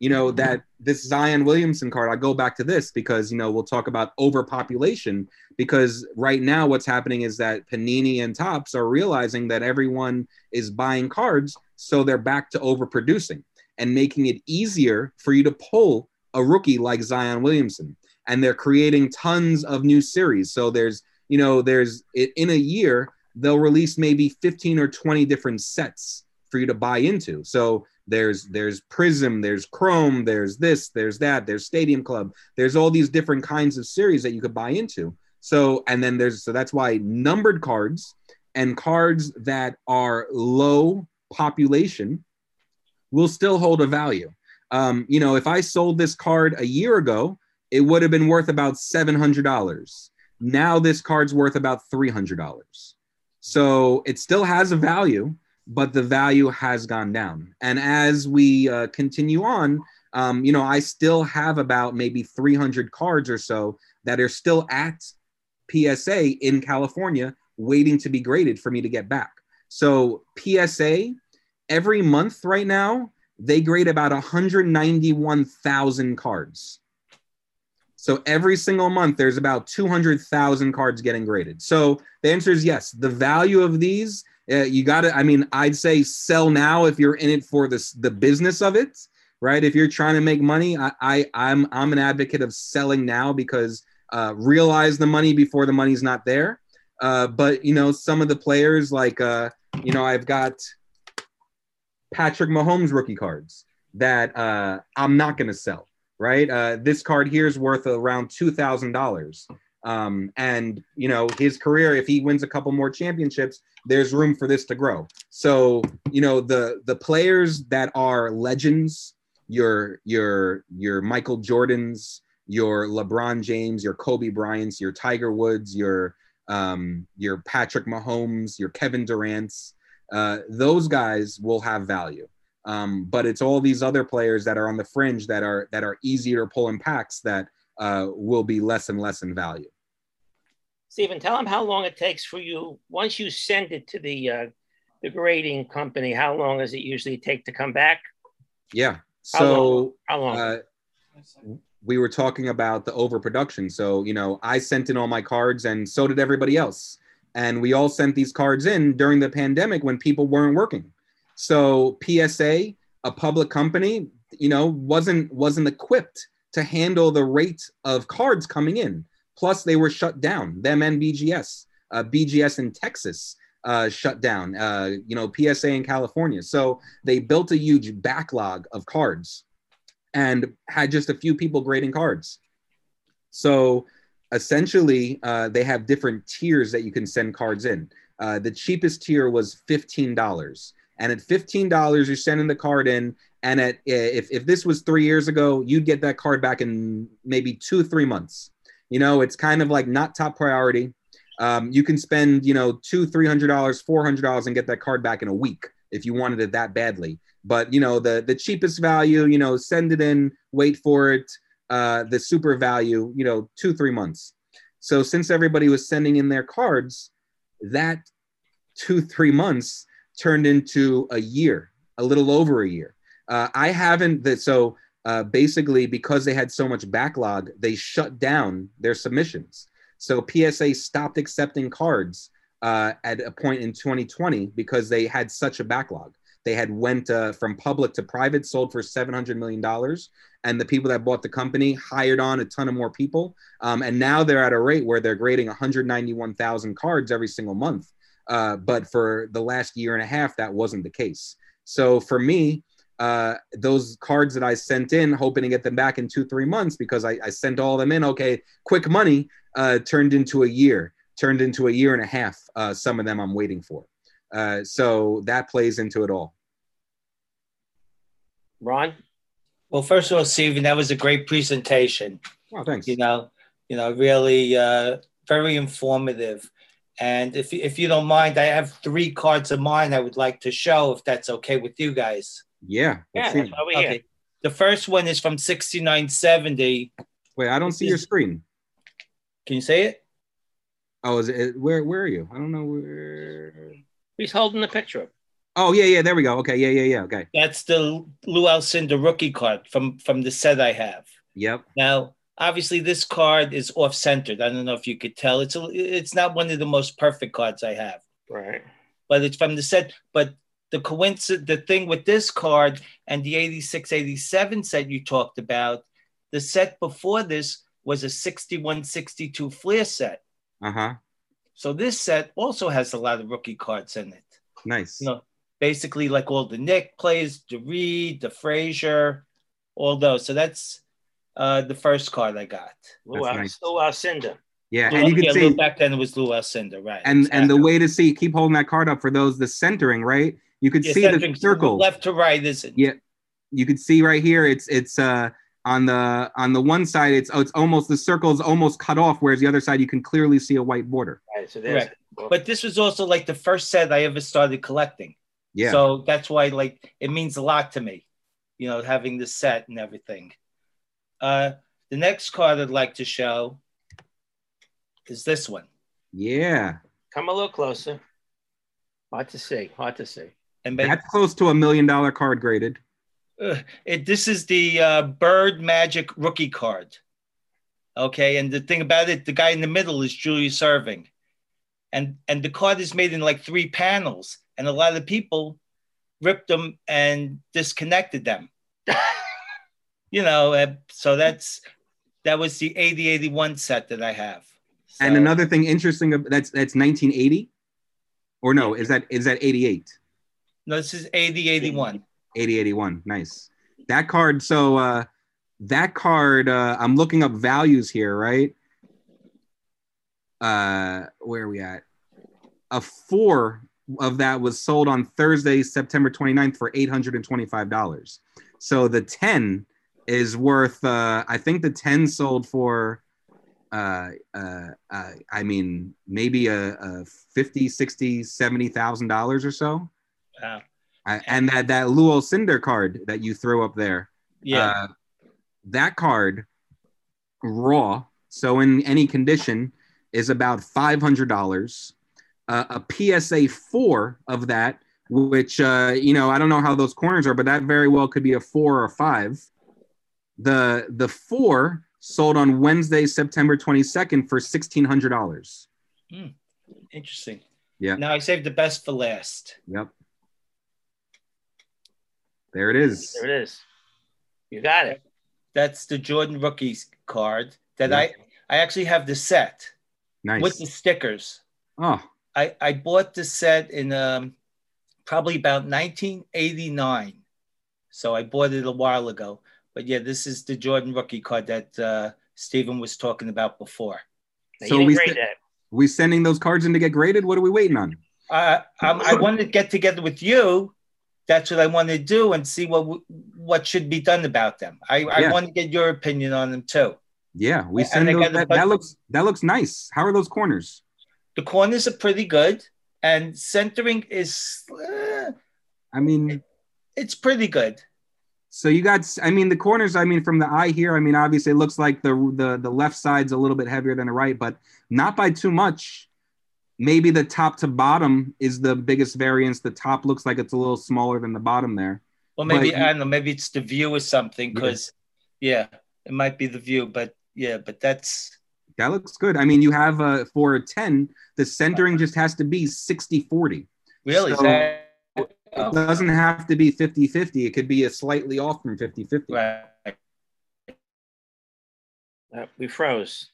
you know that this Zion Williamson card. I go back to this because you know we'll talk about overpopulation because right now what's happening is that Panini and Topps are realizing that everyone is buying cards, so they're back to overproducing and making it easier for you to pull a rookie like Zion Williamson. And they're creating tons of new series. So there's, you know, there's in a year, they'll release maybe 15 or 20 different sets for you to buy into. So there's there's Prism, there's Chrome, there's this, there's that, there's Stadium Club, there's all these different kinds of series that you could buy into. So and then there's so that's why numbered cards and cards that are low population will still hold a value. Um, you know, if I sold this card a year ago, it would have been worth about $700. Now this card's worth about $300. So it still has a value, but the value has gone down. And as we uh, continue on, um, you know, I still have about maybe 300 cards or so that are still at PSA in California waiting to be graded for me to get back. So PSA every month right now, they grade about 191,000 cards. So every single month, there's about 200,000 cards getting graded. So the answer is yes. The value of these, uh, you got to, I mean, I'd say sell now if you're in it for this, the business of it, right? If you're trying to make money, I, I I'm, I'm an advocate of selling now because uh, realize the money before the money's not there. Uh, but, you know, some of the players like, uh, you know, I've got Patrick Mahomes rookie cards that uh, I'm not going to sell right? Uh, this card here is worth around two thousand dollars. Um, and you know his career, if he wins a couple more championships, there's room for this to grow. So you know the the players that are legends, your your your Michael Jordans, your LeBron James, your Kobe Bryant's, your Tiger Woods, your um, your Patrick Mahomes, your Kevin Durant's, uh, those guys will have value. Um, but it's all these other players that are on the fringe that are that are easier to pull in packs that uh, will be less and less in value. Stephen, tell them how long it takes for you once you send it to the uh, the grading company. How long does it usually take to come back? Yeah. How So long? How long? uh, we were talking about the overproduction. So, you know, I sent in all my cards and so did everybody else. And we all sent these cards in during the pandemic when people weren't working. So PSA, a public company, you know, wasn't wasn't equipped to handle the rate of cards coming in. Plus, they were shut down. Them and BGS, uh, BGS in Texas uh, shut down. Uh, you know, PSA in California. So they built a huge backlog of cards, and had just a few people grading cards. So essentially, uh, they have different tiers that you can send cards in. Uh, the cheapest tier was fifteen dollars, and at fifteen dollars, you're sending the card in. And at if if this was three years ago, you'd get that card back in maybe two three months. You know, it's kind of like not top priority. Um, you can spend you know two three hundred dollars, four hundred dollars, and get that card back in a week if you wanted it that badly. But you know, the the cheapest value, you know, send it in, wait for it. Uh, the super value, you know, two three months. So since everybody was sending in their cards, that two three months turned into a year, a little over a year. Uh, I haven't that so uh, basically because they had so much backlog, they shut down their submissions. So PSA stopped accepting cards uh, at a point in 2020 because they had such a backlog. They had went uh, from public to private, sold for 700 million dollars, and the people that bought the company hired on a ton of more people. Um, and now they're at a rate where they're grading 191,000 cards every single month. Uh, but for the last year and a half, that wasn't the case. So for me, uh, those cards that I sent in, hoping to get them back in two, three months because I, I sent all of them in. Okay, quick money uh, turned into a year, turned into a year and a half. Uh, some of them I'm waiting for. Uh, so that plays into it all. Ron? Well, first of all, Stephen, that was a great presentation. Oh, thanks. You know, you know, really uh, very informative. And if if you don't mind, I have three cards of mine I would like to show, if that's okay with you guys. Yeah. Yeah, let's see. that's why we're here. Okay. The first one is from 6970. Wait, I don't see your screen. Can you say it? Oh, is it where? Where are you? I don't know where. He's holding the picture up. Oh yeah, yeah. There we go. Okay, yeah, yeah, yeah. Okay. That's the Lou Alcindor rookie card from from the set I have. Yep. Now, obviously, this card is off centered. I don't know if you could tell. It's a, it's not one of the most perfect cards I have, Right. but it's from the set. But the coincidence, the thing with this card and the 86 87 set you talked about, the set before this was a 61 62 Fleer set. Uh huh. So this set also has a lot of rookie cards in it. Nice. You know, basically like all the Knick plays, the Reed, the Frazier, all those. So that's uh, the first card I got. Lou, That's Al- nice. Lou Alcindor. Yeah, Lou- and you can yeah, see, Lou- back then it was Lou Alcindor, right? and and the way to see, keep holding that card up for those the centering, right? You could Yeah, see the circle left to right is it? Yeah, you could see right here. It's it's uh on the on the one side. It's oh, it's almost the circle's almost cut off, whereas the other side you can clearly see a white border. Right. So there's Correct. But this was also like the first set I ever started collecting. Yeah. So that's why like it means a lot to me, you know, having the set and everything. Uh the next card I'd like to show is this one. yeah, come a little closer. Hard to see. Hard to see. And ba- that's close to a million dollar card graded. uh, it, this is the uh, Bird Magic rookie card. Okay, and the thing about it, the guy in the middle is Julius Erving, and and the card is made in like three panels, and a lot of people ripped them and disconnected them. You know, uh, so that's that was the 80 81 set that I have. And another thing interesting that's that's 1980, or no? Is that is that 88? no, this is 80 81. 80 81 nice that card so uh that card uh i'm looking up values here right uh where are we at a four of that was sold on thursday september 29th for $825 so the 10 is worth uh i think the 10 sold for uh, uh, uh, I mean, maybe a, a 50, 60, 70,000 dollars or so. Wow. I, and that that Lou Alcindor card that you throw up there, Yeah. uh, that card, raw, so in any condition, is about five hundred dollars. Uh, a PSA four of that, which uh, you know, I don't know how those corners are, but that very well could be a four or a five. The the four sold on Wednesday, September twenty second, for sixteen hundred dollars. Interesting. Yeah. Now I saved the best for last. Yep. There it is. There it is. You got it. That's the Jordan rookies card that I I actually have the set Nice. with the stickers. oh, I, I bought the set in um, probably about 1989. So I bought it a while ago. But yeah, this is the Jordan rookie card that uh, Stephen was talking about before. So you didn't we grade said- that. we sending those cards in to get graded? What are we waiting on? I, um, I wanted to get together with you. That's what I want to do and see what w- what should be done about them. I, I want to get your opinion on them too. Yeah, we send those. That, that looks that looks nice. How are those corners? The corners are pretty good, and centering is uh, I mean, it's pretty good. So you got. I mean, the corners. I mean, from the eye here. I mean, obviously, it looks like the the the left side's a little bit heavier than the right, but not by too much. Maybe the top to bottom is the biggest variance. The top looks like it's a little smaller than the bottom there. Well, maybe But- I don't know. Maybe it's the view or something. Because yeah. it might be the view, but yeah, but that's That looks good. I mean, you have uh, for a 10, the centering just has to be 60 40. really So- that It doesn't have to be 50 50. It could be a slightly off from 50 50. right. Uh, we froze.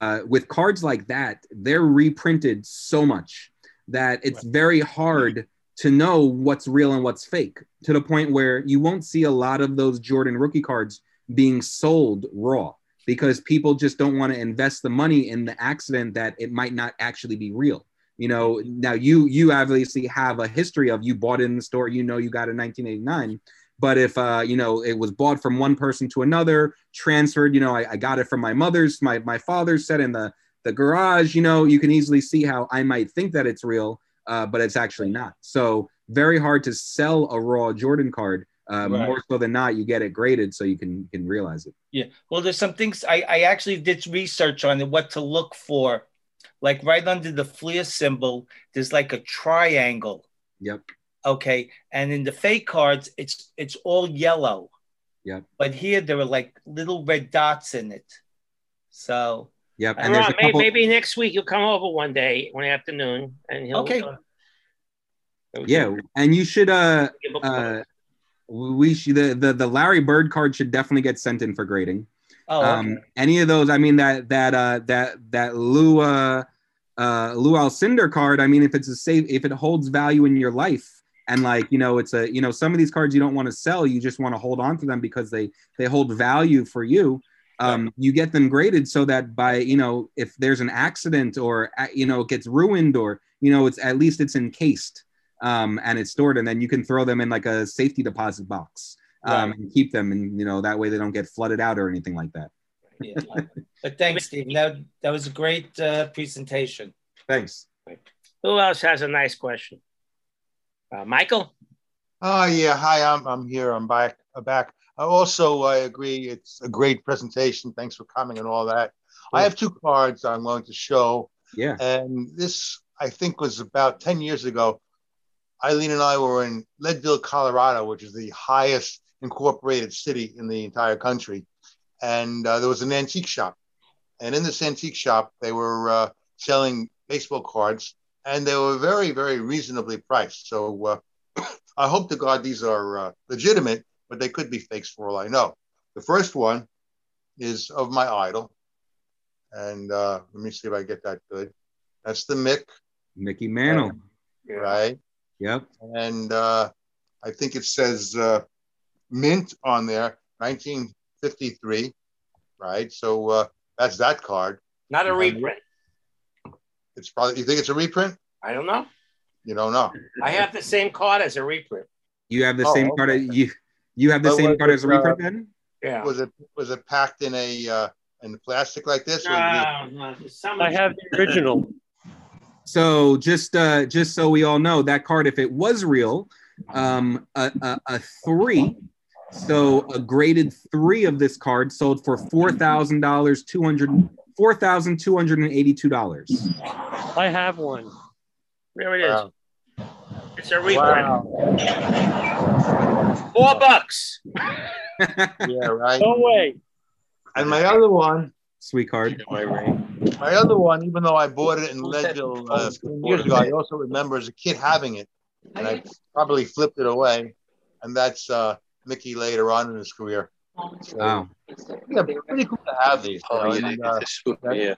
uh, with cards like that, they're reprinted so much that it's very hard to know what's real and what's fake to the point where you won't see a lot of those Jordan rookie cards being sold raw because people just don't want to invest the money in the accident that it might not actually be real. You know, now you you obviously have a history of you bought it in the store, you know you got in 1989. But if uh, you know it was bought from one person to another, transferred, you know, I, I got it from my mother's, my my father's set in the the garage. You know, you can easily see how I might think that it's real, uh, but it's actually not. So very hard to sell a raw Jordan card. Uh, Right. More so than not, you get it graded so you can can realize it. Yeah. Well, there's some things I, I actually did research on what to look for. Like right under the Fleer symbol, there's like a triangle. Yep. Okay. And in the fake cards, it's it's all yellow. Yep. But here there are like little red dots in it. So Yep. And And there's a maybe, couple. maybe next week you'll come over one day, one afternoon, and he'll. Okay. uh, Yeah, and you should uh uh we should the, the the Larry Bird card should definitely get sent in for grading. oh okay. um any of those i mean that that uh that that lou uh uh Cinder card i mean if it's a safe if it holds value in your life and like you know it's a you know some of these cards you don't want to sell you just want to hold on to them because they they hold value for you um you get them graded so that by you know if there's an accident or uh, you know it gets ruined or you know it's at least it's encased um and it's stored and then you can throw them in like a safety deposit box um, and keep them and you know that way they don't get flooded out or anything like that yeah. But thanks, Steve. That that was a great uh, presentation. thanks Who else has a nice question? Uh, Michael? Oh yeah, hi, I'm I'm here. I'm back. I'm back. I also I agree. It's a great presentation. Thanks for coming and all that. I have two cards I'm going to show, yeah and this I think was about ten years ago. Eileen and I were in Leadville, Colorado, which is the highest incorporated city in the entire country, and uh, there was an antique shop, and in this antique shop they were uh, selling baseball cards, and they were very very reasonably priced. So. Uh, [clears throat] I hope to God these are uh, legitimate, but they could be fakes for all I know. The first one is of my idol. And uh, let me see if I get that good. That's the Mick, mickey mantle right? yep And uh, I think it says uh, mint on there, 1953, right? So uh, that's that card. Not a Yeah. reprint. It's probably, you think it's a reprint? I don't know. You don't know. I have the same card as a reprint. you have the Oh, same card okay. you you have the But same card it, as a reprint then Yeah. Was it was it packed in a uh, in plastic like this? or- No, no, some I have the original. so just uh just so we all know that card if it was real um a, a, a three so a graded three of this card sold for four thousand dollars two hundred four thousand two hundred and eighty two dollars I have one. There it is. Wow. It's a reprint. Four bucks. [laughs] Yeah, right. No way. And my other one, sweet card my other one, even though I bought it in Leadville uh, years ago, I also remember as a kid having it, and I probably flipped it away. And that's uh, Mickey later on in his career. So, Wow. yeah, pretty cool to have these. you Oh, know, yeah, and, uh, this one, that- yeah.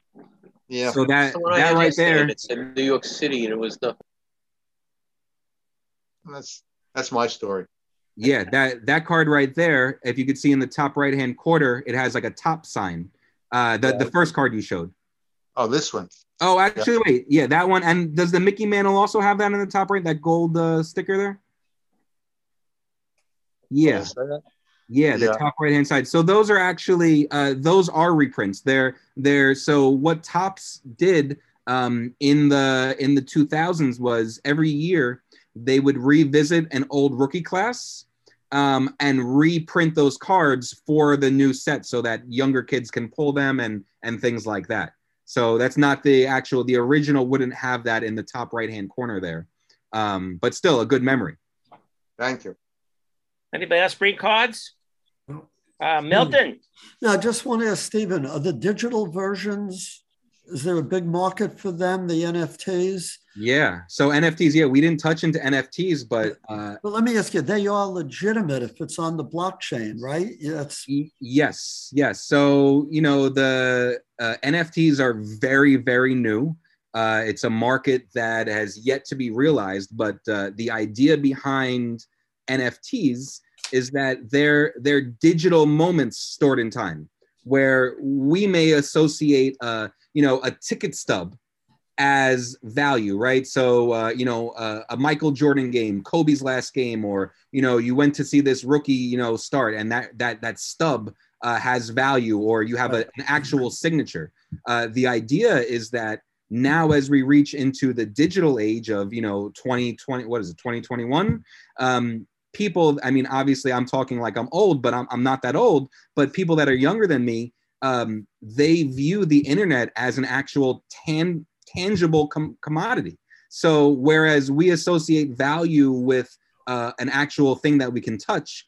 yeah. So that The one I that right there. and It said New York City, and it was the That's that's my story. Yeah, that that card right there. If you could see in the top right hand corner, it has like a top sign. Uh, the the first card you showed. Oh, this one. Oh, actually, wait. Yeah, that one. And does the Mickey Mantle also have that in the top right? That gold uh, sticker there. Yeah. Is that it? Yeah, the Yeah. top right hand side. So those are actually uh, those are reprints. They're they're so what Topps did um, in the in the 2000s was every year they would revisit an old rookie class um, and reprint those cards for the new set so that younger kids can pull them and and things like that. So that's not the actual the original wouldn't have that in the top right hand corner there, um, but still a good memory. Thank you. Anybody else bring cards? Uh, Milton. Yeah, I just want to ask Stephen, are the digital versions, is there a big market for them, the NFTs? Yeah. So NFTs, yeah, we didn't touch into NFTs, but uh, But let me ask you, they are legitimate if it's on the blockchain, right? Yeah, That's yes, yes. So you know the uh, NFTs are very, very new. Uh, it's a market that has yet to be realized, but uh, the idea behind NFTs is that they're they're digital moments stored in time, where we may associate, uh, you know, a ticket stub as value, right? So, uh, you know, uh, a Michael Jordan game, Kobe's last game, or you know, you went to see this rookie, you know, start, and that that that stub uh, has value, or you have a, an actual signature. Uh, the idea is that now, as we reach into the digital age of, you know, 2020, what is it, 2021? Um, people, I mean, obviously, I'm talking like I'm old, but I'm, I'm not that old. But people that are younger than me, um, they view the internet as an actual tan- tangible com- commodity. So whereas we associate value with uh, an actual thing that we can touch,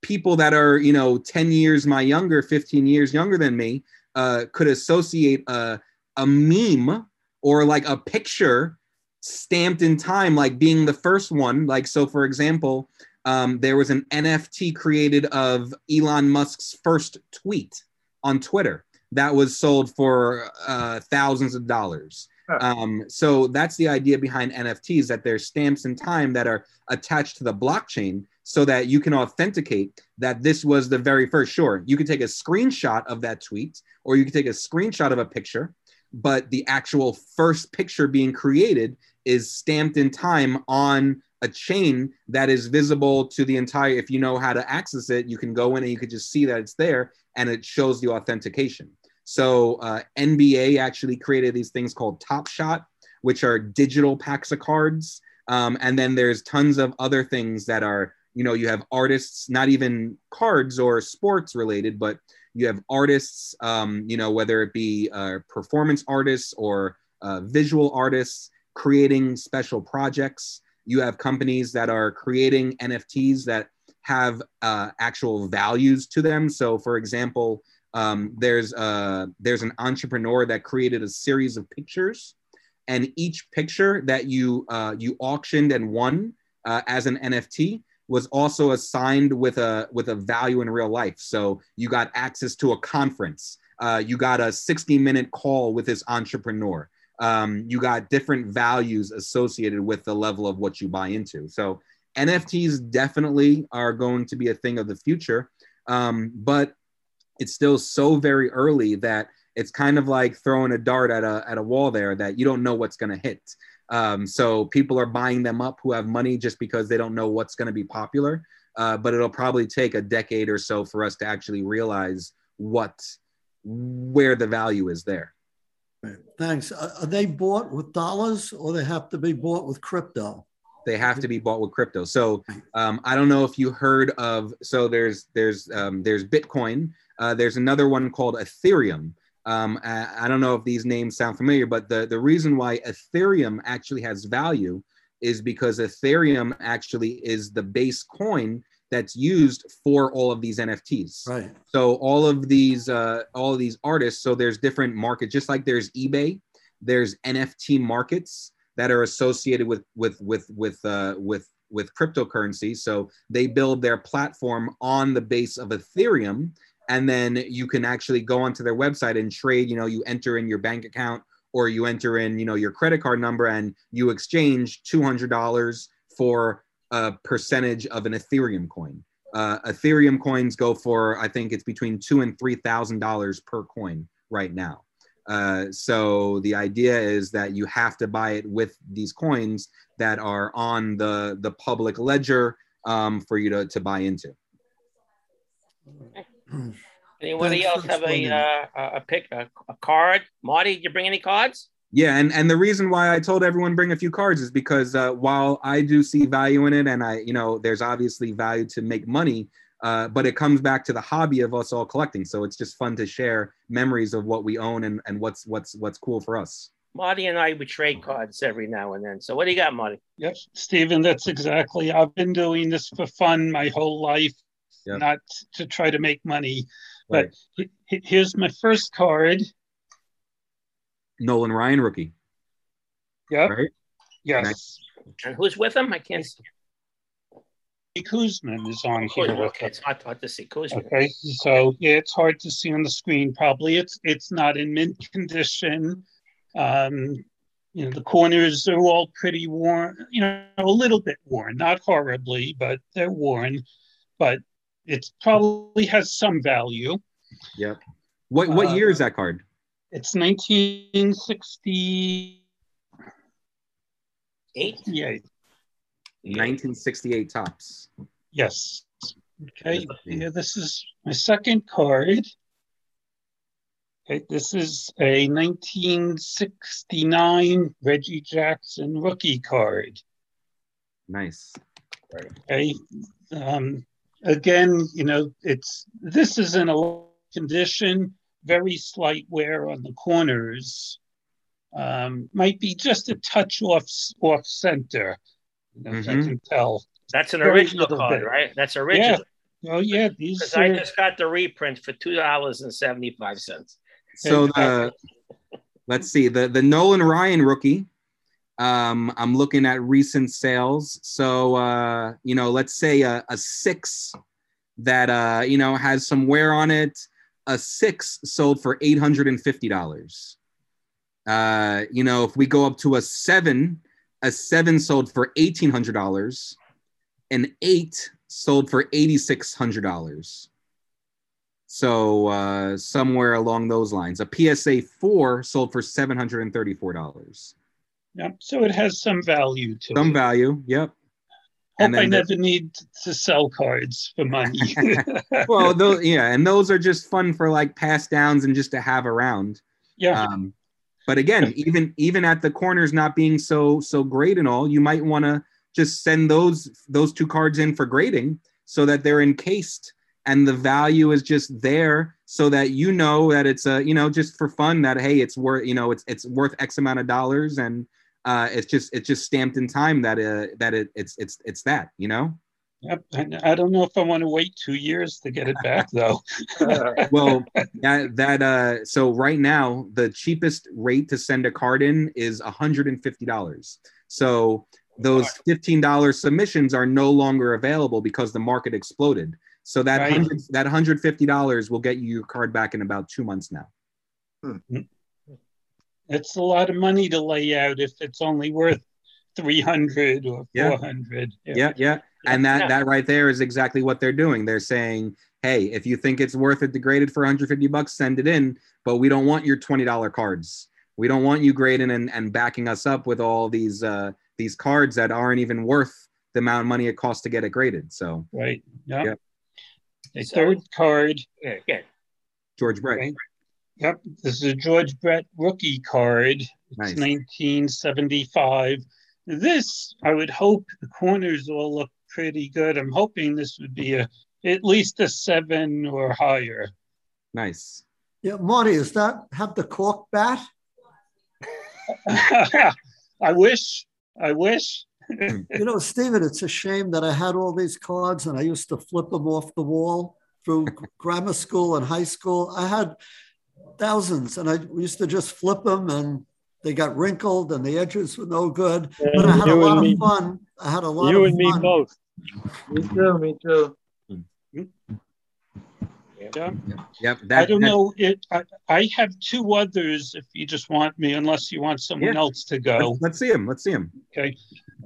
people that are you know 10 years my younger, 15 years younger than me, uh, could associate a, a meme or like a picture stamped in time, like being the first one. Like so, for example, um, there was an NFT created of Elon Musk's first tweet on Twitter that was sold for uh, thousands of dollars. Um, so that's the idea behind NFTs that they're stamps in time that are attached to the blockchain so that you can authenticate that this was the very first. Sure, you can take a screenshot of that tweet or you can take a screenshot of a picture, but the actual first picture being created is stamped in time on a chain that is visible to the entire if you know how to access it you can go in and you could just see that it's there and it shows the authentication. So uh, nba actually created these things called top shot which are digital packs of cards. Um, and then there's tons of other things that are you know you have artists not even cards or sports related but you have artists um, you know whether it be uh, performance artists or uh, visual artists creating special projects. You have companies that are creating nfts that have uh, actual values to them. So for example um, there's uh, there's an entrepreneur that created a series of pictures and each picture that you uh, you auctioned and won uh, as an nft was also assigned with a with a value in real life so you got access to a conference uh, you got a 60 minute call with this entrepreneur um, you got different values associated with the level of what you buy into. So NFTs definitely are going to be a thing of the future, um, but it's still so very early that it's kind of like throwing a dart at a at a wall there that you don't know what's going to hit. Um, so people are buying them up who have money just because they don't know what's going to be popular. Uh, but it'll probably take a decade or so for us to actually realize what where the value is there. Thanks. Are are they bought with dollars or they have to be bought with crypto? they have to be bought with crypto. So um, I don't know if you heard of. So there's there's um, there's Bitcoin. Uh, there's another one called Ethereum. Um, I, I don't know if these names sound familiar, but the the reason why Ethereum actually has value is because Ethereum actually is the base coin that's used for all of these NFTs. Right. So all of these uh, all of these artists. So there's different markets, just like there's eBay. There's NFT markets that are associated with with with with uh, with with cryptocurrency. So they build their platform on the base of Ethereum, and then you can actually go onto their website and trade. You know, you enter in your bank account or you enter in, you know, your credit card number, and you exchange two hundred dollars for a percentage of an Ethereum coin. Uh, Ethereum coins go for, I think it's between two and three thousand dollars per coin right now. Uh, so the idea is that you have to buy it with these coins that are on the the public ledger um, for you to, to buy into. Anybody Thanks else have a uh, a a pick a, a card? Marty, did you bring any cards? Yeah, and and the reason why I told everyone bring a few cards is because uh, while I do see value in it, and I you know there's obviously value to make money, uh, but it comes back to the hobby of us all collecting. So it's just fun to share memories of what we own and and what's what's what's cool for us. Marty and I would trade cards every now and then. So what do you got, Marty? Yep, Stephen, that's exactly. I've been doing this for fun my whole life, Yep. not to try to make money. Right. But he- he- here's my first card. Nolan Ryan rookie, Yep. right? Yes. Nice. And who's with him? I can't see. Koosman is on here. Koosman. with Okay, it's hard, hard to see. Koosman. Okay, so yeah, it's hard to see on the screen. Probably it's it's not in mint condition. Um, you know, the corners are all pretty worn. You know, a little bit worn, not horribly, but they're worn. But it probably has some value. Yep. What what Uh, year is that card? It's 1968. Eight. 1968 Topps. Yes. Okay. Yeah, this is my second card. Okay, this is a 1969 Reggie Jackson rookie card. Nice. Okay. Um, again, you know, it's this is in a condition, very slight wear on the corners. Um, might be just a touch off off center. You know, if I can tell. That's an Very original card, bit. right? That's original. Yeah. Oh yeah, these Because are I just got the reprint for two dollars and seventy five cents. So the let's see the the Nolan Ryan rookie. Um, I'm looking at recent sales. So uh, you know, let's say a, a six that uh, you know has some wear on it. A six sold for eight hundred and fifty dollars. Uh, you know, if we go up to a seven, a seven sold for eighteen hundred dollars. An eight sold for eighty six hundred dollars. So uh, somewhere along those lines, a PSA four sold for seven hundred and thirty-four dollars. Yep. So it has some value to Some it. value, yep. Hope and I the- never need to sell cards for money. [laughs] Well, those, yeah, and those are just fun for like pass downs and just to have around. yeah. Um, but again, even even at the corners not being so so great and all, you might want to just send those those two cards in for grading so that they're encased and the value is just there so that you know that it's a you know just for fun that hey it's worth you know it's it's worth x amount of dollars and uh it's just it's just stamped in time that uh that it it's it's it's that you know Yep. I don't know if I want to wait two years to get it back [laughs] though. [laughs] well that that uh so right now the cheapest rate to send a card in is $150 so those $15 submissions are no longer available because the market exploded so that Right. 100 that $150 will get you your card back in about two months now It's a lot of money to lay out if it's only worth 300 or Yeah. 400. yeah yeah and that Yeah. that right there is exactly what they're doing they're saying hey if you think it's worth it to grade it for 150 bucks send it in but we don't want your $20 cards we don't want you grading and, and backing us up with all these uh these cards that aren't even worth the amount of money it costs to get it graded so Right. Yep. Yep. A So- third card. Yeah, yeah. george brett Okay. Yep. This is a George Brett rookie card. It's Nice. 1975. This, I would hope the corners all look pretty good. I'm hoping this would be a at least a seven or higher. nice Yeah, Marty, does that have the cork bat? [laughs] I wish. I wish. [laughs] You know, Stephen, it's a shame that I had all these cards and I used to flip them off the wall through [laughs] grammar school and high school. I had thousands and I used to just flip them and They got wrinkled and the edges were no good. Yeah, But I had a lot of me- fun. I had a lot You of and me fun. both. Me too, me too. Yeah. Yep. That, I don't that- know. It. I, I have two others. If you just want me, unless you want someone Yeah. else to go. Let's, let's see him. Let's see him. Okay.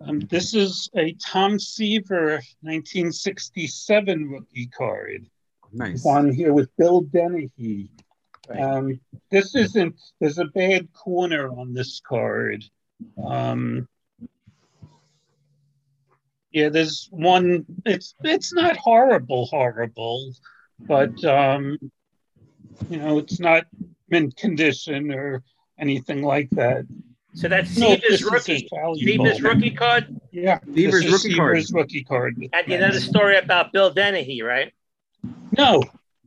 Um, this is a Tom Seaver 1967 rookie card. Nice. on here with Bill Denehy. Right. Um, this isn't, there's a bad corner on this card. Um, yeah, there's one, it's, it's not horrible, horrible, but, um, you know, it's not mint condition or anything like that. So that's No, this Seaver's is rookie. valuable. Seaver's rookie card. Yeah. Seaver's this is rookie card. Seaver's rookie card. And you know the story about Bill Denehy, right? No,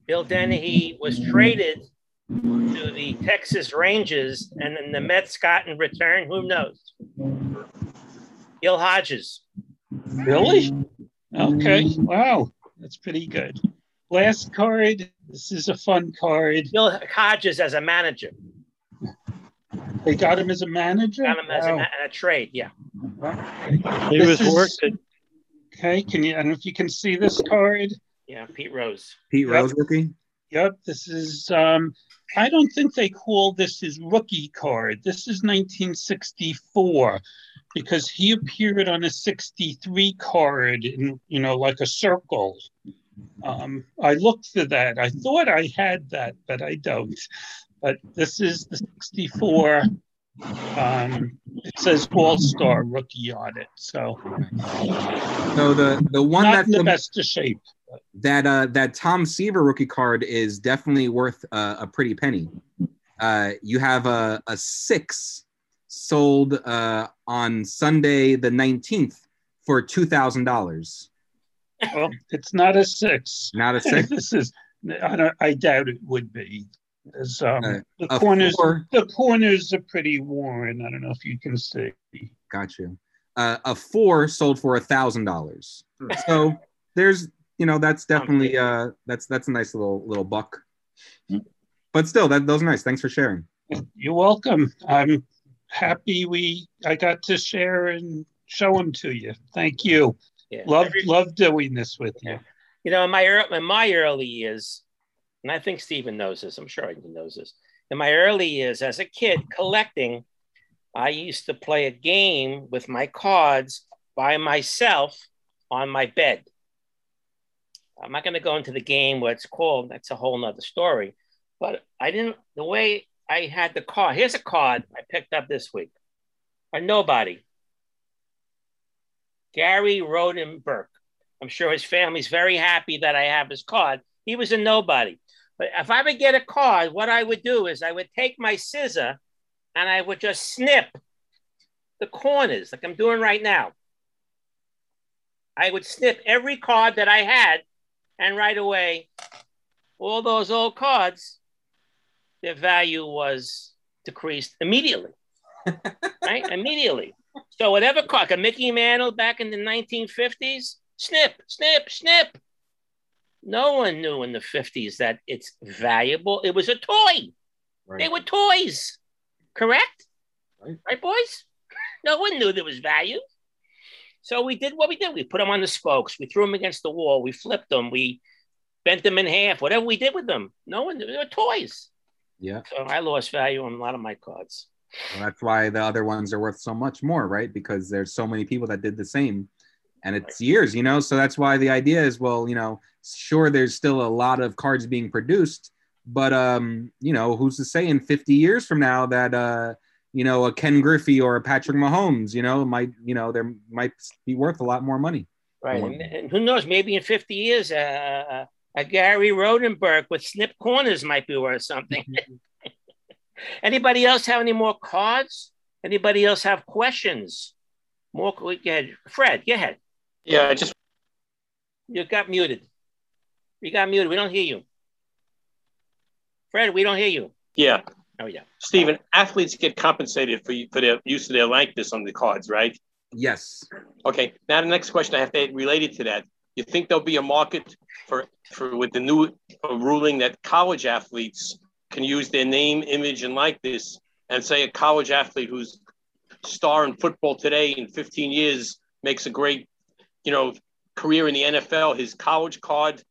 Bill Denehy was traded to the Texas Rangers, and then the Mets got in return. Who knows? Gil Hodges. Really? Okay. Wow. That's pretty good. Last card. This is a fun card. Gil Hodges as a manager. They got him as a manager. Got him as a, Wow. ma- a trade. Yeah. Uh-huh. He This was is- worked at Okay. Can you? I don't know if you can see this card. Yeah. Pete Rose. Pete Yep. Rose rookie. Yep. This is. Um, I don't think they call this his rookie card. This is 1964 because he appeared on a 63 card in, you know, like a circle. Um, I looked for that. I thought I had that, but I don't. But this is the 64. Um, it says All Star rookie on it. So So the the one not that's in the the, best of shape. that uh that Tom Seaver rookie card is definitely worth uh, a pretty penny. Uh, you have a a six sold uh on Sunday the nineteenth for two thousand dollars. Well, it's not a six. Not a six. [laughs] this is. I don't. I doubt it would be. As, um, Uh, the a corners. four. The corners are pretty worn. I don't know if you can see. Got you. Uh, a four sold for a thousand dollars. So there's, you know, that's definitely uh, that's that's a nice little little buck. But still, that those are nice. Thanks for sharing. You're welcome. I'm happy we. I got to share and show them to you. Thank you. Yeah. Love Every- love doing this with you. You know, in my ear- in my early years, and I think Stephen knows this. I'm sure he knows this. In my early years, as a kid collecting, I used to play a game with my cards by myself on my bed. I'm not going to go into the game what it's called. That's a whole nother story. But I didn't. The way I had the card. Here's a card I picked up this week. A nobody. Gary Roden Burke. I'm sure his family's very happy that I have his card. He was a nobody. But if I would get a card, what I would do is I would take my scissor and I would just snip the corners like I'm doing right now. I would snip every card that I had, and right away, all those old cards, their value was decreased immediately. [laughs] right? Immediately. So whatever card, a Mickey Mantle back in the 1950s, snip, snip, snip. No one knew in the 50s that it's valuable. It was a toy. They were toys. Correct? Right. Right, boys? [laughs] No one knew there was value. So we did what we did. We put them on the spokes. We threw them against the wall. We flipped them. We bent them in half. Whatever we did with them. No one knew. They were toys. Yeah. So I lost value on a lot of my cards. Well, that's why the other ones are worth so much more, right? Because there's so many people that did the same, and it's years, you know. So that's why the idea is, well, you know, sure, there's still a lot of cards being produced, but um, you know, who's to say in 50 years from now that uh, you know, a Ken Griffey or a Patrick Mahomes, you know, might, you know, there might be worth a lot more money. Right. And, and who knows? Maybe in 50 years, uh, a Gary Rodenberg with snip corners might be worth something. [laughs] [laughs] Anybody else have any more cards? Anybody else have questions? More, go ahead. Fred, go ahead. Yeah, I just You got muted. You got muted. We don't hear you. Fred, we don't hear you. yeah, Oh, yeah. Stephen. Athletes get compensated for for their use of their likeness on the cards, right? Yes. Okay. Now the next question I have to related to that. You think there'll be a market for for with the new uh, ruling that college athletes can use their name, image, and likeness and say a college athlete who's star in football today in 15 years makes a great, you know, career in the NFL, his college card,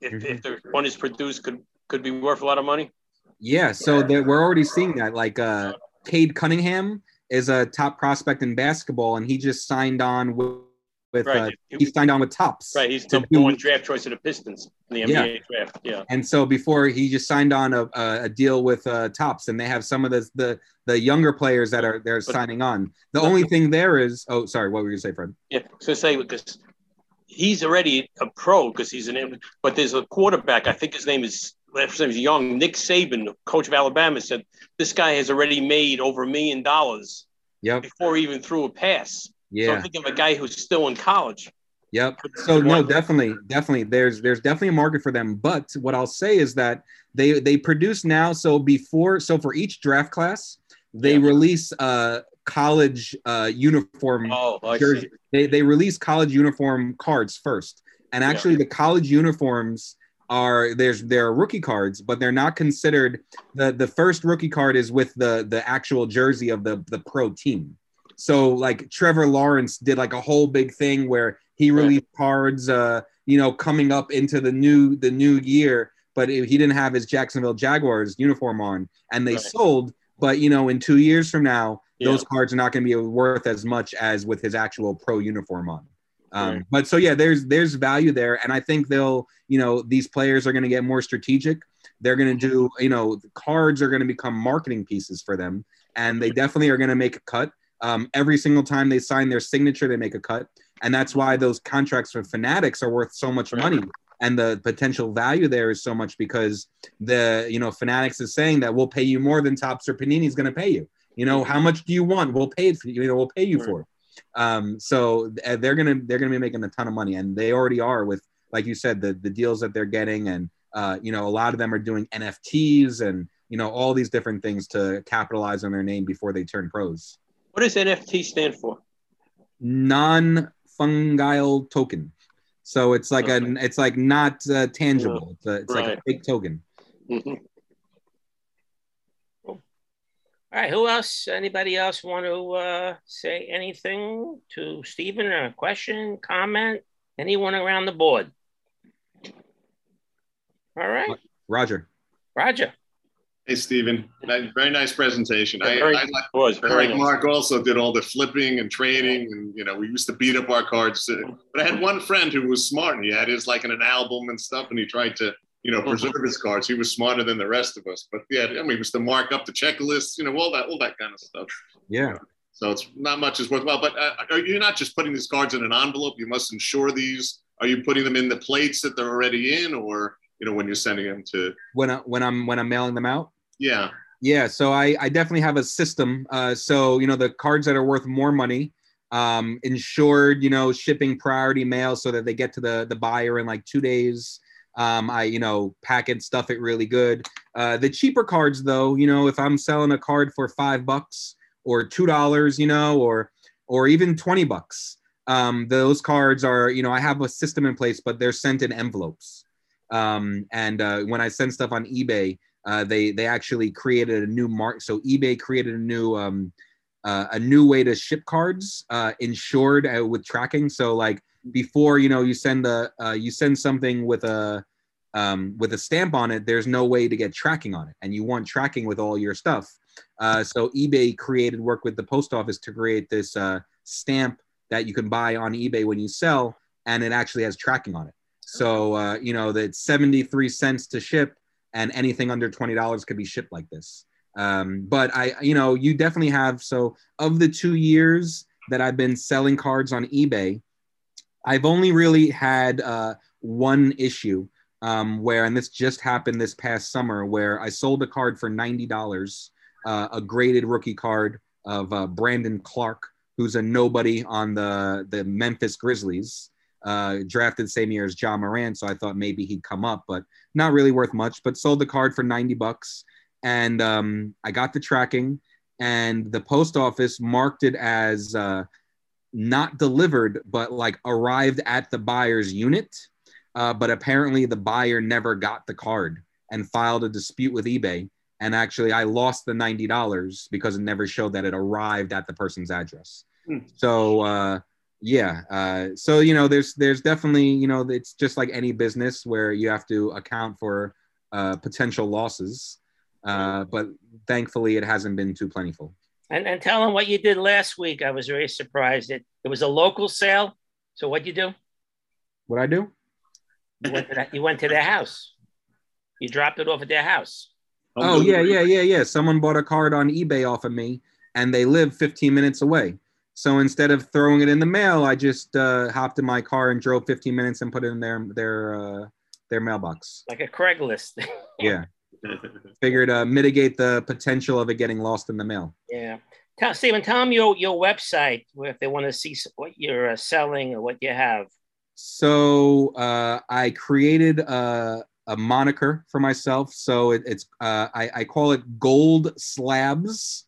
if, if the one is produced, could could be worth a lot of money. Yeah, so there, we're already seeing that. Like uh, Cade Cunningham is a top prospect in basketball, and he just signed on with. With uh, Right. he signed on with Topps. Right, he's number one draft choice of the Pistons in the Yeah. NBA draft. Yeah. And so before he just signed on a, a, a deal with uh, Topps, and they have some of the the, the younger players that are they're signing on. The only thing there is, oh, sorry, what were you gonna say, Fred? Yeah, so say because he's already a pro because he's an but there's a quarterback. I think his name is last name is Young. Nick Saban, coach of Alabama, said this guy has already made over a million dollars Yep, before he even threw a pass. So yeah. I'm thinking of a guy who's still in college. Yep. So no, definitely, definitely. There's there's definitely a market for them. But what I'll say is that they they produce now. So before, so for each draft class, they Yeah. release uh college uh uniform Oh, I jersey. see. They they release college uniform cards first, and Yeah. actually the college uniforms are there's there are rookie cards, but they're not considered. the The first rookie card is with the the actual jersey of the the pro team. So like Trevor Lawrence did like a whole big thing where he released cards, uh, you know, coming up into the new the new year, but it- he didn't have his Jacksonville Jaguars uniform on, and they Right. sold. But you know, in two years from now, Yeah. those cards are not going to be worth as much as with his actual pro uniform on. Um, Right. But so yeah, there's there's value there, and I think they'll you know these players are going to get more strategic. They're going to do you know cards are going to become marketing pieces for them, and they definitely are going to make a cut. Um, every single time they sign their signature, they make a cut, and that's why those contracts with Fanatics are worth so much money. And the potential value there is so much because the you know Fanatics is saying that we'll pay you more than Topps or Panini is going to pay you. You know how much do you want? We'll pay it for you. You know we'll pay you Right. for it. Um, so uh, they're gonna they're gonna be making a ton of money, and they already are with like you said the the deals that they're getting, and uh, you know a lot of them are doing NFTs and you know all these different things to capitalize on their name before they turn pros. What does NFT stand for? Non-fungible token. So it's like Okay. a it's like not uh, tangible. It's, a, it's like a Right. fake token. Mhm. All right, who else? Anybody else want to uh, say anything to Stephen? A question, comment? Anyone around the board? All right, Roger. Roger. Hey, Stephen. Very nice presentation. I, Very- I like, Was very like nice. Mark also did all the flipping and trading, and you know we used to beat up our cards. uh, But I had one friend who was smart. And he had his like in an album and stuff, and he tried to you know preserve his cards. He was smarter than the rest of us. But yeah, I mean, he was to mark up the checklists, you know, all that, all that kind of stuff. Yeah. So it's not much is worthwhile. But uh, are you not just putting these cards in an envelope? You must insure these. Are you putting them in the plates that they're already in, or you know when you're sending them to? When I, when I'm when I'm mailing them out. Yeah. Yeah, so I, I definitely have a system. Uh, so you know the cards that are worth more money, um, insured, you know, shipping priority mail so that they get to the the buyer in like two days. Um, I you know pack it, stuff it really good. Uh, the cheaper cards though, you know, if I'm selling a card for five bucks or two dollars, you know, or or even twenty bucks, um, those cards are you know I have a system in place, but they're sent in envelopes. Um, and uh, when I send stuff on eBay, uh, they they actually created a new mark. So eBay created a new um, uh, a new way to ship cards uh, insured uh, with tracking. So like before, you know, you send a uh, you send something with a um, with a stamp on it. There's no way to get tracking on it, and you want tracking with all your stuff. So eBay created work with the post office to create this stamp that you can buy on eBay when you sell, and it actually has tracking on it. So uh, you know that 73 cents to ship and anything under $20 could be shipped like this. Um, but I, you know, you definitely have. So of the two years that I've been selling cards on eBay, I've only really had uh, one issue um, where, and this just happened this past summer, where I sold a card for $90, uh, a graded rookie card of uh, Brandon Clarke, who's a nobody on the, the Memphis Grizzlies. Uh, drafted same year as Ja Morant, so I thought maybe he'd come up, but not really worth much. But sold the card for 90 bucks, and um, I got the tracking, and the post office marked it as uh, not delivered, but like arrived at the buyer's unit. Uh, but apparently, the buyer never got the card and filed a dispute with eBay. and actually I lost the ninety dollars because it never showed that it arrived at the person's address. Hmm. So uh, yeah, uh, so you know, there's there's definitely you know it's just like any business where you have to account for uh, potential losses, uh, but thankfully it hasn't been too plentiful. And, and tell them what you did last week. I was very surprised. It, it was a local sale. So what'd you do? What I do? You went to, that, you went to their house. You dropped it off at their house. Oh yeah, yeah, yeah, yeah. Someone bought a card on eBay off of me, and they live 15 minutes away. So instead of throwing it in the mail, I just uh, hopped in my car and drove 15 minutes and put it in their their uh, their mailbox. Like a Craigslist. [laughs] Yeah, figured uh, mitigate the potential of it getting lost in the mail. yeah. Tell Stephen, tell them your, your website if they want to see what you're uh, selling or what you have. So uh, I created a, a moniker for myself. So it, it's uh, I, I call it Gold Slabs.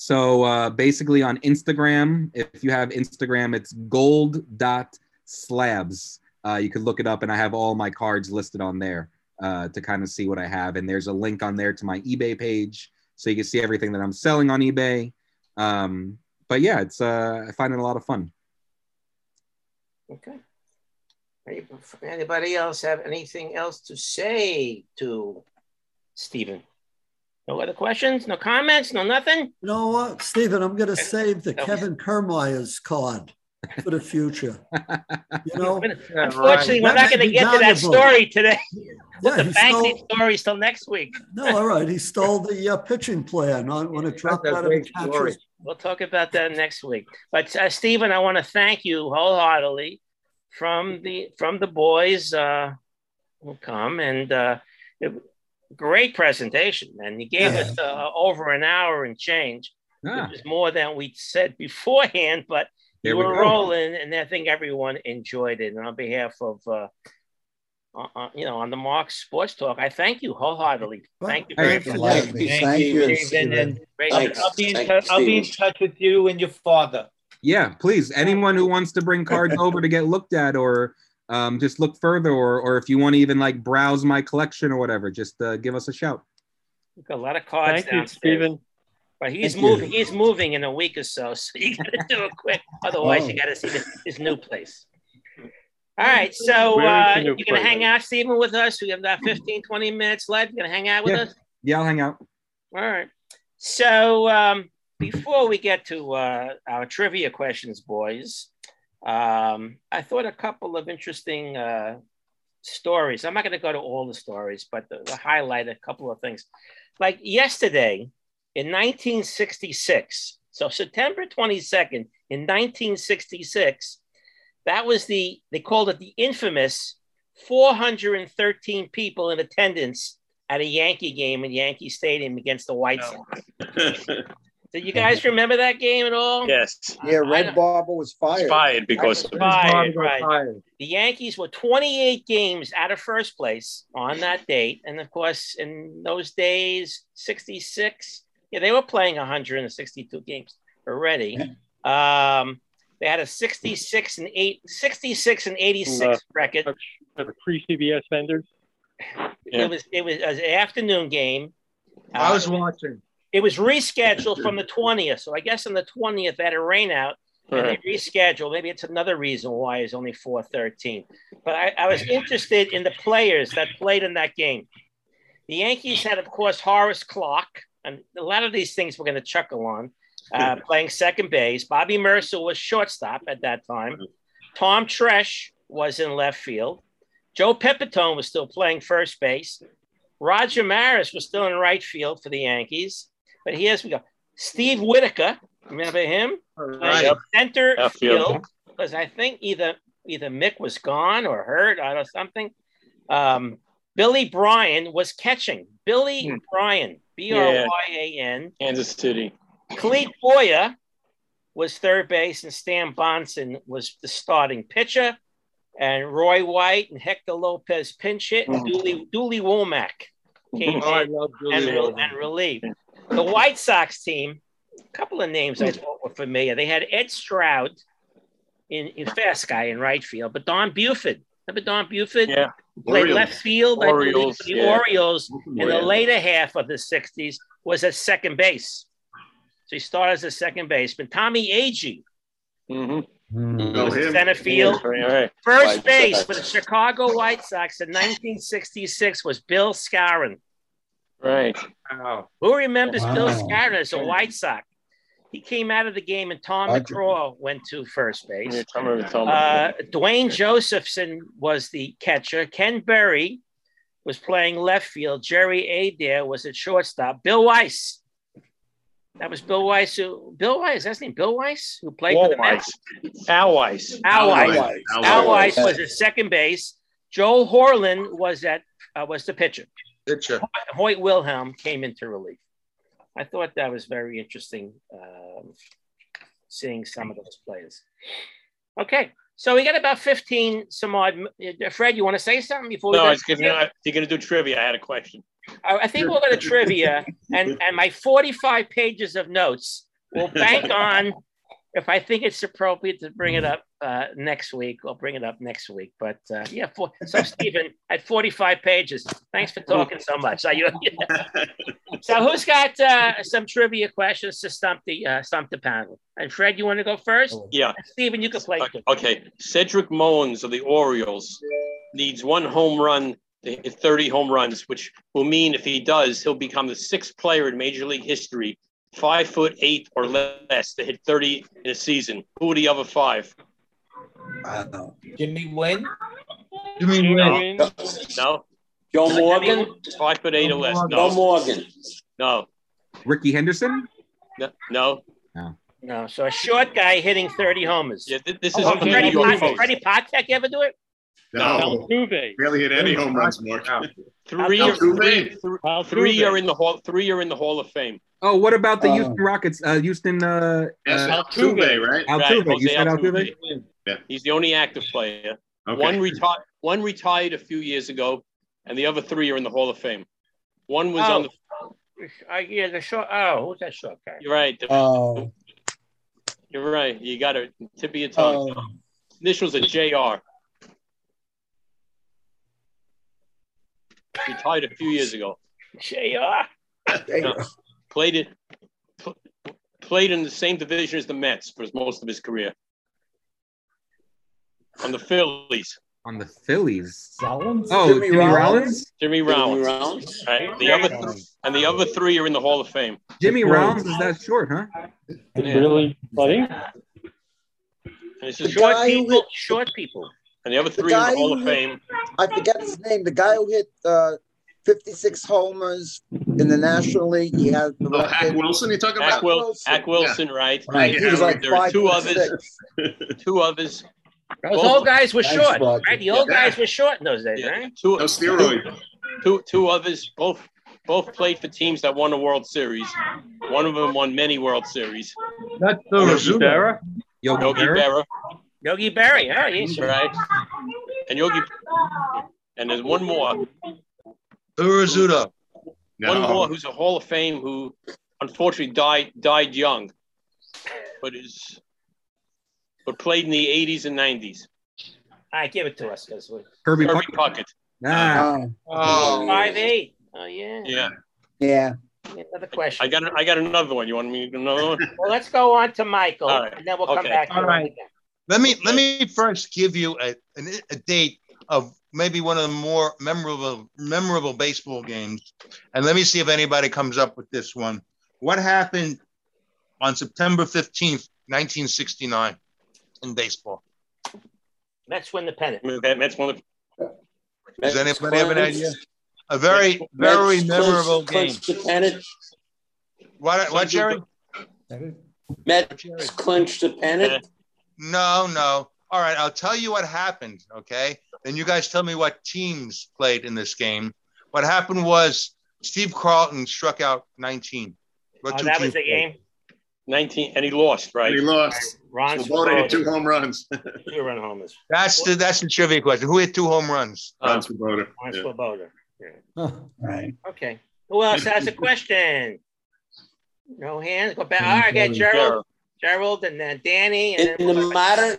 So uh, basically on Instagram, if you have Instagram, it's gold dot slabs. Uh, you could look it up, and I have all my cards listed on there uh, to kind of see what I have. And there's a link on there to my eBay page, so you can see everything that I'm selling on eBay. Um, but yeah, it's uh, I find it a lot of fun. Okay. Anybody else have anything else to say to Stephen? No other questions? No comments? No nothing? You know what, Stephen? I'm going to save the Kevin Kermeyer's card for the future. [laughs] You know, Unfortunately, we're That not going to be get to that story today. yeah, the he banking stole, stories till next week. no, all right. He stole the uh, pitching plan on when it dropped That's out of the story. catcher's. We'll talk about that next week. But uh, Stephen, I want to thank you wholeheartedly from the from the boys uh, who come and uh, it- great presentation. And you gave Yeah. us uh, over an hour and change. Ah, Which is more than we said beforehand, but There you we were go. rolling, and I think everyone enjoyed it. And on behalf of, uh, uh, uh, you know, on the Mark Sports Talk, I thank you wholeheartedly. Thank you very Hey, much. Thank you. Thank you. Stephen, and Great I'll, Thanks. I'll be in Thank touch, I'll be in touch with you and your father. Yeah, please. Anyone who wants to bring cards [laughs] over to get looked at, or um, just look further, or or if you want to even like browse my collection or whatever, just uh, give us a shout. We've got a lot of cards Thank you, downstairs. Stephen. But he's Thank you. moving. He's moving in a week or so, [laughs] so you got to do it quick. Otherwise, Oh. you got to see the, his new place. All right, so uh, you're gonna hang out, Stephen, with us. We have about 15, 20 minutes left. You're gonna hang out with Yeah. us. Yeah, I'll hang out. All right. So um, before we get to uh, our trivia questions, boys, um, I thought a couple of interesting uh, stories. I'm not going to go to all the stories, but to, to highlight a couple of things. Like yesterday in 1966, so September 22nd in 1966, that was the, they called it the infamous 413 people in attendance at a Yankee game in Yankee Stadium against the White Sox. [laughs] Do you guys remember that game at all? yes. Yeah, Red know. Barber was fired. Fired because of Fired, right. Fired. The Yankees were 28 games out of first place on that date. And of course, in those days, 66, yeah, they were playing 162 games already. Um, they had a 66 and 8, 66 and 86 Uh, record. For the pre-CBS vendors. Yeah. It was it was an afternoon game. I Uh, was watching. It was rescheduled from [laughs] the 20th. So I guess on the 20th, they had a rain out and they rescheduled. Maybe it's another reason why it's only 413. But I, I was interested in the players that played in that game. The Yankees had, of course, Horace Clarke, and a lot of these things we're going to chuckle on, uh, [laughs] playing second base. Bobby Murcer was shortstop at that time. Tom Tresh was in left field. Joe Pepitone was still playing first base. Roger Maris was still in right field for the Yankees. But here's we go. Steve Whitaker, remember him? Right. Playing Center Left field. field because I think either either Mick was gone or hurt or something. Um, Billy Bryan was catching. Billy Hmm. Bryan, B R Y A N. Kansas City. Clete Boyer was third base, and Stan Bahnsen was the starting pitcher. And Roy White and Hector Lopez pinch hit, and Mhm. Dooley, Dooley Womack came Oh, I in love and, Julie. and relieved. The White Sox team, a couple of names I thought were familiar. They had Ed Stroud in, in fast guy in right field, but Don Buford. Remember Don Buford? Yeah. played Orioles. left field. I Orioles, for the yeah. Orioles in the later half of the 60s was at second base. So he started as a second baseman. Tommy Agee, Mm-hmm. Go him. center field. All right. First White base Sox. for the Chicago White Sox in 1966 was Bill Skowron. Right. Wow. Who remembers Bill Wow. Skowron as a White Sox? He came out of the game and Tom Roger. McCraw went to first base. Yeah, tell me, tell me. Uh, Duane Josephson was the catcher. Ken Berry was playing left field. Jerry Adair was at shortstop. Bill Weiss. That was Bill Weiss. Who, Bill Weiss, that's his name. Bill Weiss, who played for the Mets. Weiss. Al Weiss. Al Weiss. Weiss. Al Al Weiss. Weiss was at second base. Joe Horlen was at uh, was the pitcher. Pitcher. Hoyt Wilhelm came into relief. I thought that was very interesting, um, seeing some of those players. Okay, so we got about fifteen some odd. uh, Fred, you want to say something before we No, go? I gonna, if you're going to do trivia, I had a question. I I think we'll go to trivia, and and my forty-five pages of notes will bank on. If I think it's appropriate to bring it up uh, next week, I'll bring it up next week. But uh, yeah, for, [laughs] so Stephen, at 45 pages, thanks for talking so much. Are you, [laughs] [laughs] so who's got uh, some trivia questions to stump the uh, stump the panel? And Fred, you want to go first? Yeah. Stephen, you can play. too. Okay. Cedric Mullins of the Orioles needs one home run to hit 30 home runs, which will mean if he does, he'll become the sixth player in Major League history, five foot eight or less, to hit 30 in a season. Who are the other five? Wow. Jimmy Wynn, You mean No. when? No. Joe Morgan, Five foot eight or less. Joe No. Morgan. No. Rickey Henderson? No. No. No, so a short guy hitting 30 homers. Yeah, th- this is Oh, on the New Freddie, York Pot- Freddie Patek ever do it? No, Altuve. barely hit any home runs, Mark. Three, Altuve. three, three are in the hall. Three are in the Hall of Fame. Oh, what about the Uh, Houston Rockets? Uh, Houston uh, Yes, uh, Altuve, right? Altuve. Jose you said Altuve. Altuve? He's the only active player. Okay. One retired. One retired a few years ago, and the other three are in the Hall of Fame. One was Oh. on the. Uh, yeah, the short. Oh, who's that short guy? You're right. the- Oh. you're right. You got it. Tip of your tongue. Oh. Initials are Jr. He retired a few years ago. JR. No. Played it. Played in the same division as the Mets for most of his career. On the Phillies, On the Phillies. Rollins? Oh, Jimmy Jimmy, Rollins? Rollins? Jimmy Jimmy Rollins. Rollins. Right. The other th- and the other three are in the Hall of Fame. Jimmy Rollins is that short, huh? Yeah. Really funny. And it's just Short guy who people. hit- Short people. And the other The three in the Hall of hit- Fame. I forget his name. The guy who hit uh, 56 homers in the National League. He had the Oh, Hack. Wilson, you talking Hack, about? Will, Wilson. Hack Wilson, right? Right, he was like There are five two others. [laughs] Two others. Those old guys were Thanks, short, Roger. right? The old Yeah. guys were short in those days, Yeah, right? two, No steroid. two, two others. Both, both played for teams that won a World Series. One of them won many World Series. That's the Rizzuto. Rivera. Yogi, Yogi Berra? Berra, Yogi Berra. Oh, he's right? And Yogi. And there's one more. Urizuda. One more who's a Hall of Fame who unfortunately died died young, but is but played in the 80s and 90s. All right, give it to us, because we're Kirby Kirby Puckett. Puckett. Ah, Oh, Oh. five eight. Oh yeah. Yeah. yeah. Another question. I got I got another one. You want me to another one? well, let's go on to Michael, All right. and then we'll come back. To All it right. Let me let me first give you a, an- a date of maybe one of the more memorable memorable baseball games, and let me see if anybody comes up with this one. What happened on September fifteenth, nineteen sixty nine, in baseball? Mets win the pennant. That- That's one of Does Mets anybody have an idea? A very very Mets memorable clinched- game. clinched the pennant. What what Jerry? Mets clinched the pennant. No, no. All right, I'll tell you what happened. Okay, then you guys tell me what teams played in this game. What happened was Steve Carlton struck out 19. What Oh, two that was teams the played? game. 19, and he lost, right? And he lost. Ron Swoboda hit two home runs. [laughs] Two run homers. That's the that's the trivia question. Who hit two home runs? Ron uh, Swoboda. Ron Yeah. Swoboda. Yeah. Huh. Right. Okay. Who else has a question? No hands. Go back. All right, I got Gerald, Gerald, and then Danny. And In then the modern,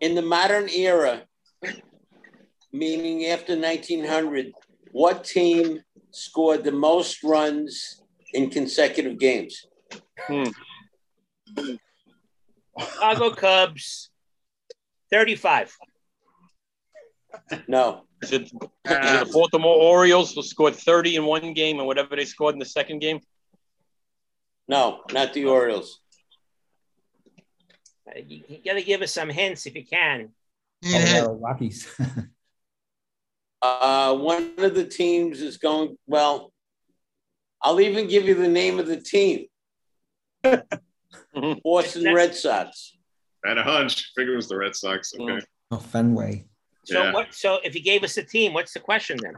in the modern era, meaning after 1900, what team scored the most runs in consecutive games? Hmm. Chicago Cubs, 35. No. Is it, is it the Baltimore Orioles who scored 30 in one game and whatever they scored in the second game? No, not the Orioles. Uh, You, you got to give us some hints if you can. Colorado Rockies. [laughs] Uh, one of the teams is going, well, I'll even give you the name of the team [laughs] Boston Red Sox. I had a hunch. I Figured it was the Red Sox. Okay. oh, Fenway. So Yeah. what? So if you gave us a team, what's the question then?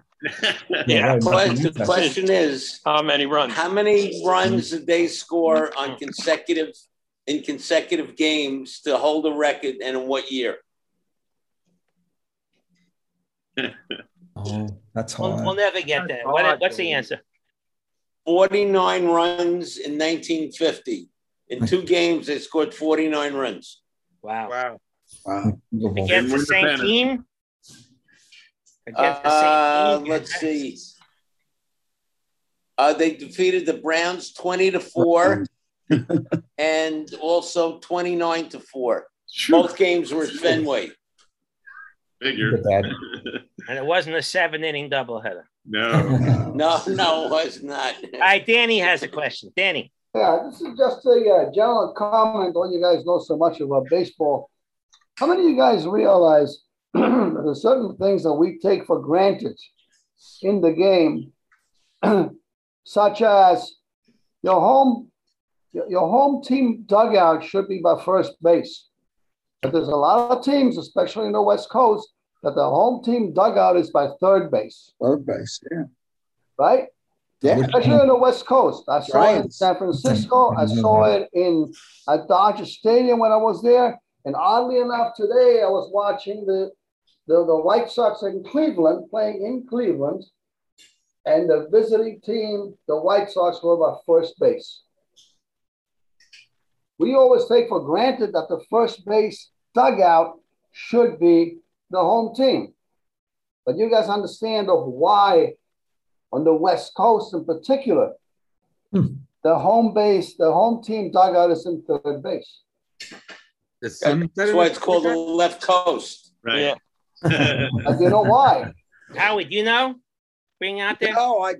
[laughs] Yeah, right, Question- the question is How many runs? how many runs did they score on consecutive in consecutive games to hold a record and in what year? [laughs] Oh, that's We'll, hard. we'll never get that. What, what's the answer? 49 runs in 1950. In two games, they scored 49 runs. Wow. Wow. Wow. Against the same team? Against the Uh, same team? let's see. Uh, they defeated the Browns 20 to 4 and also 29 to 4. Both games were at Fenway. Figure. Look at [laughs] And it wasn't a seven inning doubleheader. no. [laughs] No, no, it was not. All right, Danny has a question. Danny. Yeah, this is just a uh, general comment on you guys know so much about baseball. How many of you guys realize [clears throat] that there's certain things that we take for granted in the game, [clears throat] such as your home your, home team dugout should be by first base. But there's a lot of teams, especially in the West Coast, that the home team dugout is by third base, Third base. Yeah. right? Yeah. Especially on the West Coast. I saw it in San Francisco. I saw it in at Dodger Stadium when I was there. And oddly enough, today I was watching the, the, the White Sox in Cleveland playing in Cleveland. And the visiting team, the White Sox, were by first base. We always take for granted that the first base dugout should be the home team. But you guys understand of why on the West Coast in particular, hmm. the home base, the home team dugout is in third base. The That's why it's called the left coast. Right. And you know why? [laughs] Howie, do you know? Bring out there? No, I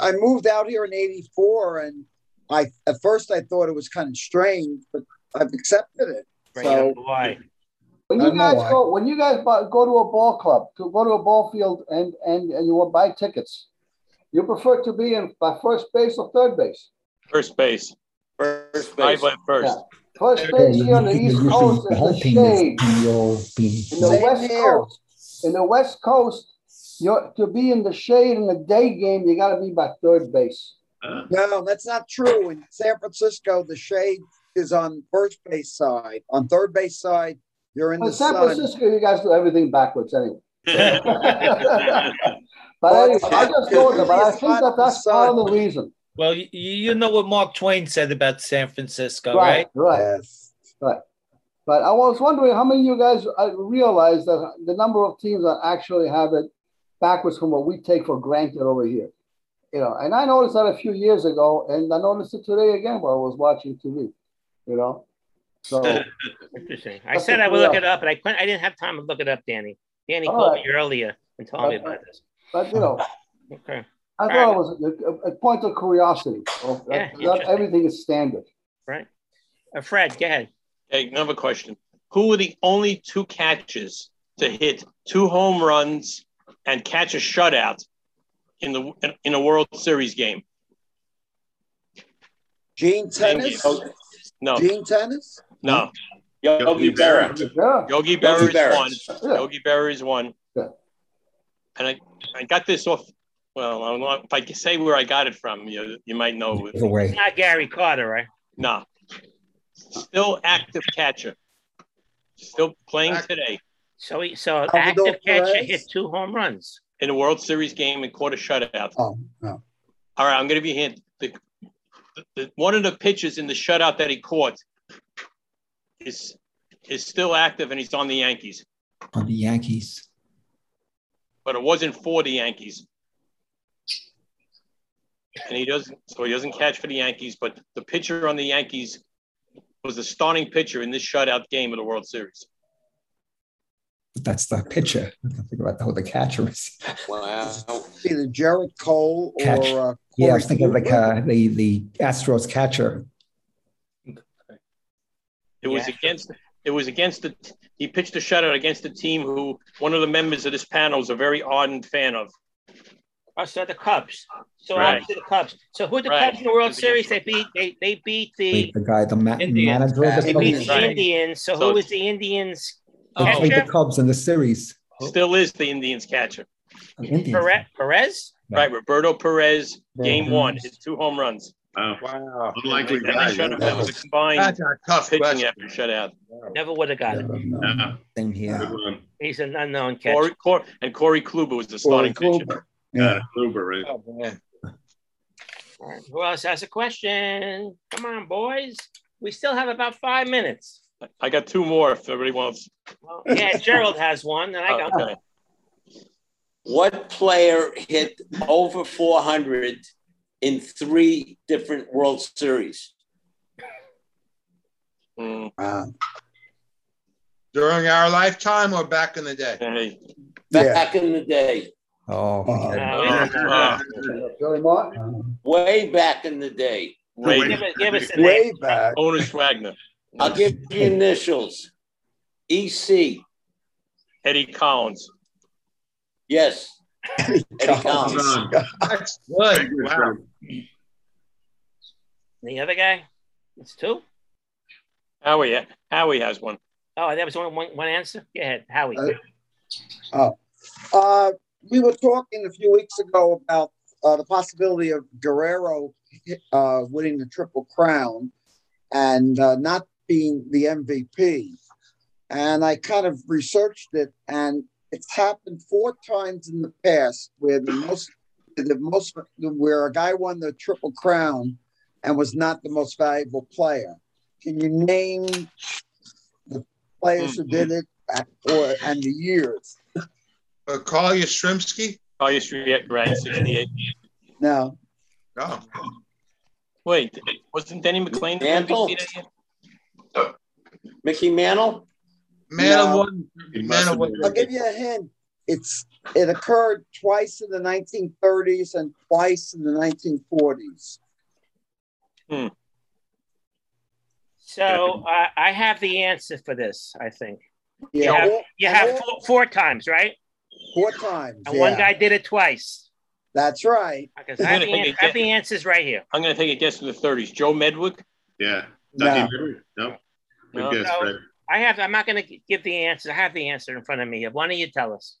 I moved out here in '84, and I at first I thought it was kind of strange, but I've accepted it. Bring So why? When you guys why. go, when you guys bu- go to a ball club, to go to a ball field, and and and you will buy tickets, you prefer to be in by first base or third base? First base. First base. I went first. Yeah. First base here on the East Coast the is the shade. In the West. Coast, in the West Coast, you're to be in the shade in the day game, you got to be by third base. Uh, no, that's not true. In San Francisco, the shade is on first base side. On third base side, you're in In the San sun. Francisco, you guys do everything backwards anyway. [laughs] but Well, anyway, I just know that, but I think that in the that's part of the reason. Well, you, you know what Mark Twain said about San Francisco, right? Right, right, Yes. right. But I was wondering how many of you guys uh, realize that the number of teams that actually have it backwards from what we take for granted over here. You know, and I noticed that a few years ago, and I noticed it today again while I was watching TV. You know, so [laughs] Interesting. I said I would look real- it up, but I couldn't. I didn't have time to look it up, Danny. Danny All called right. me earlier and told me about this. but you know, [laughs] Okay. I thought it was a, a point of curiosity. Of, Yeah, that not everything is standard. Right. Uh, Fred, go ahead. Okay, another question. Who were the only two catches to hit two home runs and catch a shutout in the in, in a World Series game? Gene Name Tenace. it. No, Gene Tenace. no. Yogi Berra. Yeah. Yogi Berra is one. Yeah. Yogi Berra is one. Yeah. And I, I got this off. Well, I don't know if I can say where I got it from. You, you might know. Give away. It's not Gary Carter, right? No. Still active catcher. Still playing today So he, so Salvador active catcher Perez? hit two home runs. In a World Series game and caught a shutout. Oh, no. All right, I'm going to be hint. The, the, one of the pitches in the shutout that he caught is is still active and he's on the Yankees. on the Yankees. but it wasn't for the Yankees. And he doesn't, so he doesn't catch for the Yankees. But the pitcher on the Yankees was the starting pitcher in this shutout game of the World Series. That's the pitcher. I can think about who the catcher is. Wow. [laughs] Either Gerrit Cole or Catch. uh, Yeah, I Corey was thinking of like uh, the the Astros catcher. It was against. It was against the. He pitched a shutout against the team who one of the members of this panel is a very ardent fan of. Oh, so the Cubs. So Right. obviously the Cubs. So who the Right. Cubs in the World Series? They beat. They they beat the. Wait, the guy, the ma- manager of the They beat Cubs. the Indians. So, So- who was the Indians They played the? Cubs in the series. Still is the Indians catcher. Indians. Perez. Perez? Right, Roberto Perez, game one, his two home runs. Wow. Wow. Unlikely That guy. was, shut- that was a combined That's a tough pitching question. after shutout. Never would have got it. Yeah, Same here. He's an unknown catcher. Corey, Cor- and Corey Kluber was the Corey starting pitcher. Kluber. Yeah, Kluber, right? Oh, man. All right, Who else has a question? Come on, boys. We still have about five minutes. I got two more if everybody wants. Well, yeah, Gerald has one, and I got Okay. What player hit over 400 in three different World Series? Mm, Uh, During our lifetime or back in the day? hey. Yeah. Back in the day, Oh, Uh, okay. No, we don't know Uh. Billy Martin? way back in the day. Wait, Give, it- give us way back. Honus Wagner, I'll give you initials. EC. Eddie Collins. Yes. Eddie Collins. Ron. That's good. Wow. The other guy? It's two? Howie, Howie has one. Oh, that was one, one, one answer? Go ahead, Howie. Uh, Uh, we were talking a few weeks ago about uh, the possibility of Guerrero uh, winning the Triple Crown and uh, not being the MVP. And I kind of researched it, and it's happened four times in the past where the most, the most, where a guy won the Triple Crown and was not the most valuable player. Can you name the players who did it uh, or and the years? Uh, Carl Yastrzemski? Oh, yes, right, right, 68. No. No. Wait, wasn't Denny McLain the MVP that year? Mickey Mantle? Man No. of one. He must Man of one. I'll give you a hint. It's it occurred twice in the 1930s and twice in the 1940s. Hmm. So uh, I have the answer for this, I think. Yeah, You have, all- you have all four, four times, right? four times. And yeah. one guy did it twice. That's right. Because I have the, an- I have the answers right here. I'm going to take a guess in the 30s. Joe Medwick? Yeah. No. Ducky Henry? No. Good No. guess, No. Fred. I have. I'm not going to give the answer. I have the answer in front of me. Why don't you tell us?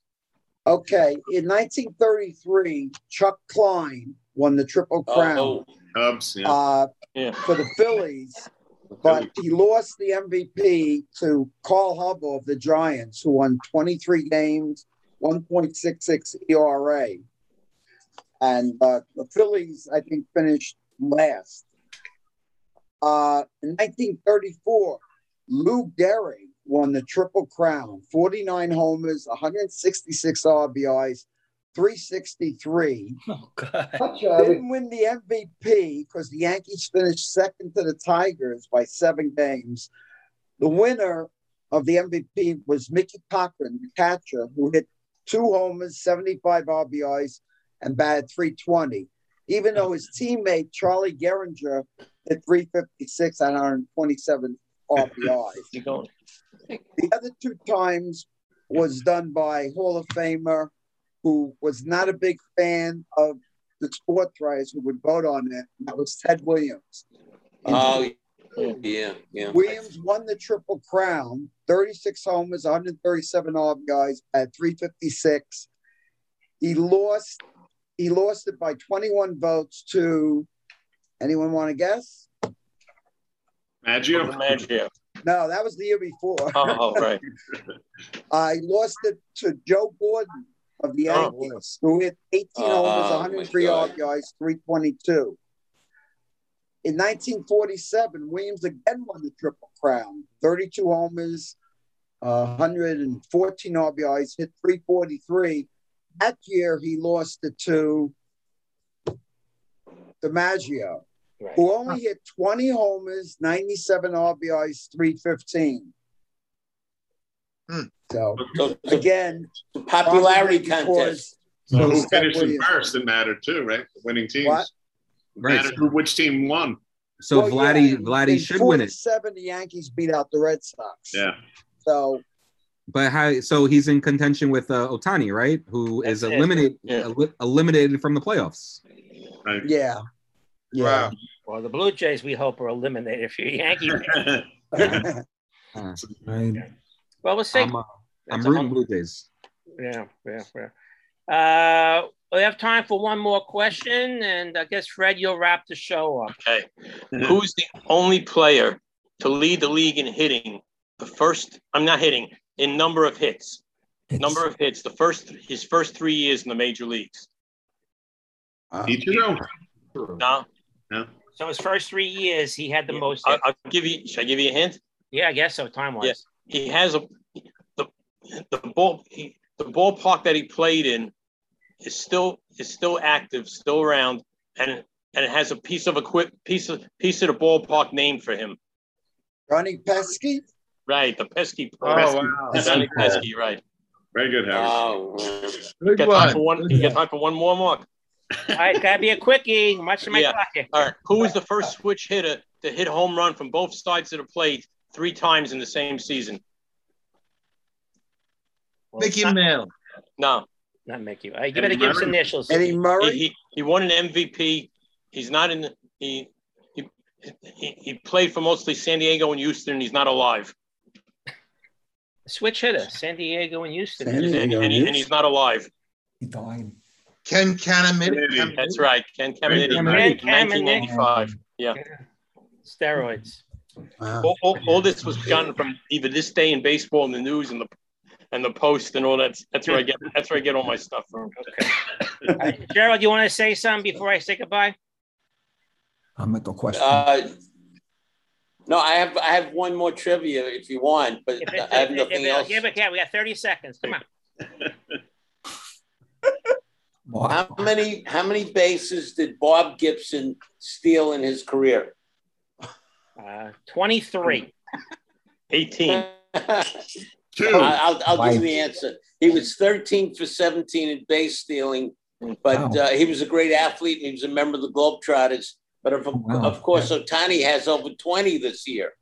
Okay, in 1933, Chuck Klein won the Triple Crown Oh, Cubs, yeah. uh, Yeah. for the Phillies, but he lost the MVP to Carl Hubbell of the Giants, who won 23 games, 1.66 ERA. And uh, the Phillies, I think, finished last. Uh, in 1934, Lou Gehrig won the Triple Crown 49 homers, 166 RBIs, 363. Oh, God. Didn't win the MVP because the Yankees finished second to the Tigers by seven games. The winner of the MVP was Mickey Cochrane, the catcher, who hit two homers, 75 RBIs, and batted 320. Even though his teammate Charlie Gehringer hit 356 on 127 RBIs. [laughs] You going? The other two times was done by Hall of Famer who was not a big fan of the sports writers who would vote on it. and That was Ted Williams. oh, yeah, yeah. Williams won the Triple Crown, 36 homers, 137 RBIs at 356. He lost. He lost it by 21 votes to. Anyone want to guess? Maggio? Maggio. No, that was the year before. Oh, oh, right. [laughs] I lost it to Joe Gordon of the Oh. Who hit 18 Oh, homers, my 103 God. RBIs, 322. In 1947, Williams again won the Triple Crown 32 homers, uh, 114 RBIs, hit 343. That year he lost it to DiMaggio, Right. who only hit 20 homers, 97 RBIs, 315. Hmm. So, So, again, popularity contest. So who finished in first? It mattered too, right? The winning teams. What? Right. Mattered which team won. So Well, Vladdy, yeah, Vladdy should win it. 47, the Yankees beat out the Red Sox. Yeah. So, But how? So he's in contention with uh, Ohtani, right? Who is That's it. eliminated Yeah. eli- eliminated from the playoffs. Right. yeah. Yeah. Well, the Blue Jays, we hope, are eliminated. If you're Yankee. [laughs] Uh, Right. well, we'll see. I'm, uh, I'm That's a rooting Blue Jays. Yeah, yeah, yeah. Uh, we have time for one more question, and I guess Fred, you'll wrap the show up. Okay. Who's the only player to lead the league in hitting the first? I'm not hitting in number of hits. It's- Number of hits. The first his first three years in the major leagues. Ichiro? No, No. So his first three years, he had the most. I, hits. I'll give you. Should I give you a hint? yeah, I guess so. Time wise. Yeah. He has a the the ball he, the ballpark that he played in is still is still active, still around, and and it has a piece of equip piece of piece of the ballpark named for him. Ronnie Pesky? Right, the pesky. Oh, pesky, [laughs] wow. Johnny Pesky, right. Very good, Harry. Oh, man. You got time for one. You got time for one more, Mark. All right, gotta be a quickie. Much of my Yeah. clock here. All right. Who was the first switch hitter to hit home run from both sides of the plate three times in the same season? Well, it's Mickey not, Mantle. No. not Mickey. All right, you better give us initials. Eddie He, Murray? he, he won an MVP. He's not in the, he, he he he played for mostly San Diego and Houston. He's not alive, Switch hitter, San Diego and Houston. San and, Diego. and, he, and he's not alive. He died. Ken Caminiti. That's right, Ken Caminiti, Ken 1995. Yeah. Steroids. Wow. All, all, all this was gotten from either this day in baseball and the news and the and the post and all that. That's where I get that's where I get all my stuff from. Okay. All right, Gerald, you want to say something before I say goodbye? I'm at the question. Uh, no, I have I have one more trivia if you want, but If it- I have if- nothing if else. Give it, yeah, we got 30 seconds. Come on. [laughs] How many how many bases did Bob Gibson steal in his career? Uh, 23. 18. [laughs] Two. I'll, I'll give you the answer. He was 13 for 17 in base stealing, but Wow. uh, he was a great athlete and he was a member of the Globetrotters. But of, oh, Wow. of course, Ohtani has over 20 this year.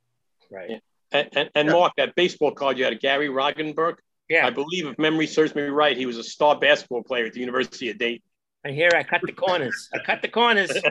Right. And, and, and Mark, that baseball card you had, Gary Roggenburk. Yeah. I believe, if memory serves me right, he was a star basketball player at the University of Dayton. And here I cut the corners. I cut the corners. [laughs]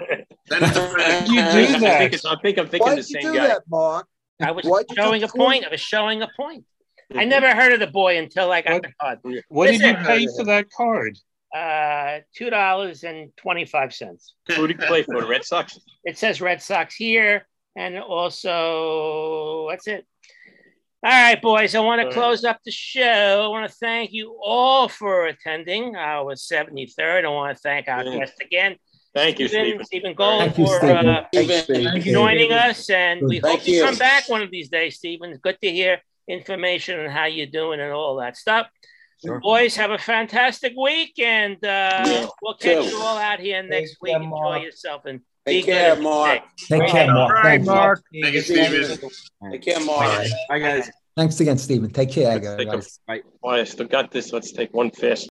That is. You do I think, that. it's, I think I'm thinking Why'd the you same do guy. that, Mark? I was Why'd showing a cut the corners? point. I was showing a point. I mm-hmm. never heard of the boy until I got What? the card. What did you pay for that card? Uh, two dollars and twenty-five cents. Who did he play for? The Red Sox? It says Red Sox here, and also that's it. All right, boys. I want to close up the show. I want to thank you all for attending our 73rd. I want to thank our Yeah. guest again, Thank you, Stephen, Stephen. Stephen Gold, Thank you, for Stephen. uh, Thanks, Steve. Thank joining us, and we Thank hope you you. come back one of these days, Stephen. Good to hear information on how you're doing and all that stuff. Sure. Boys, have a fantastic week, and uh, Yeah, we'll catch too. you all out here next Take week. Enjoy Mark. yourself and Take be care, good. Mark. Take care, All Mark. right, Thanks. Mark. Thank you, Steven. Take care, Mark. Bye, guys. Thanks again, Stephen. Take care, Let's take a- guys. Boy, I still got this. Let's take one fast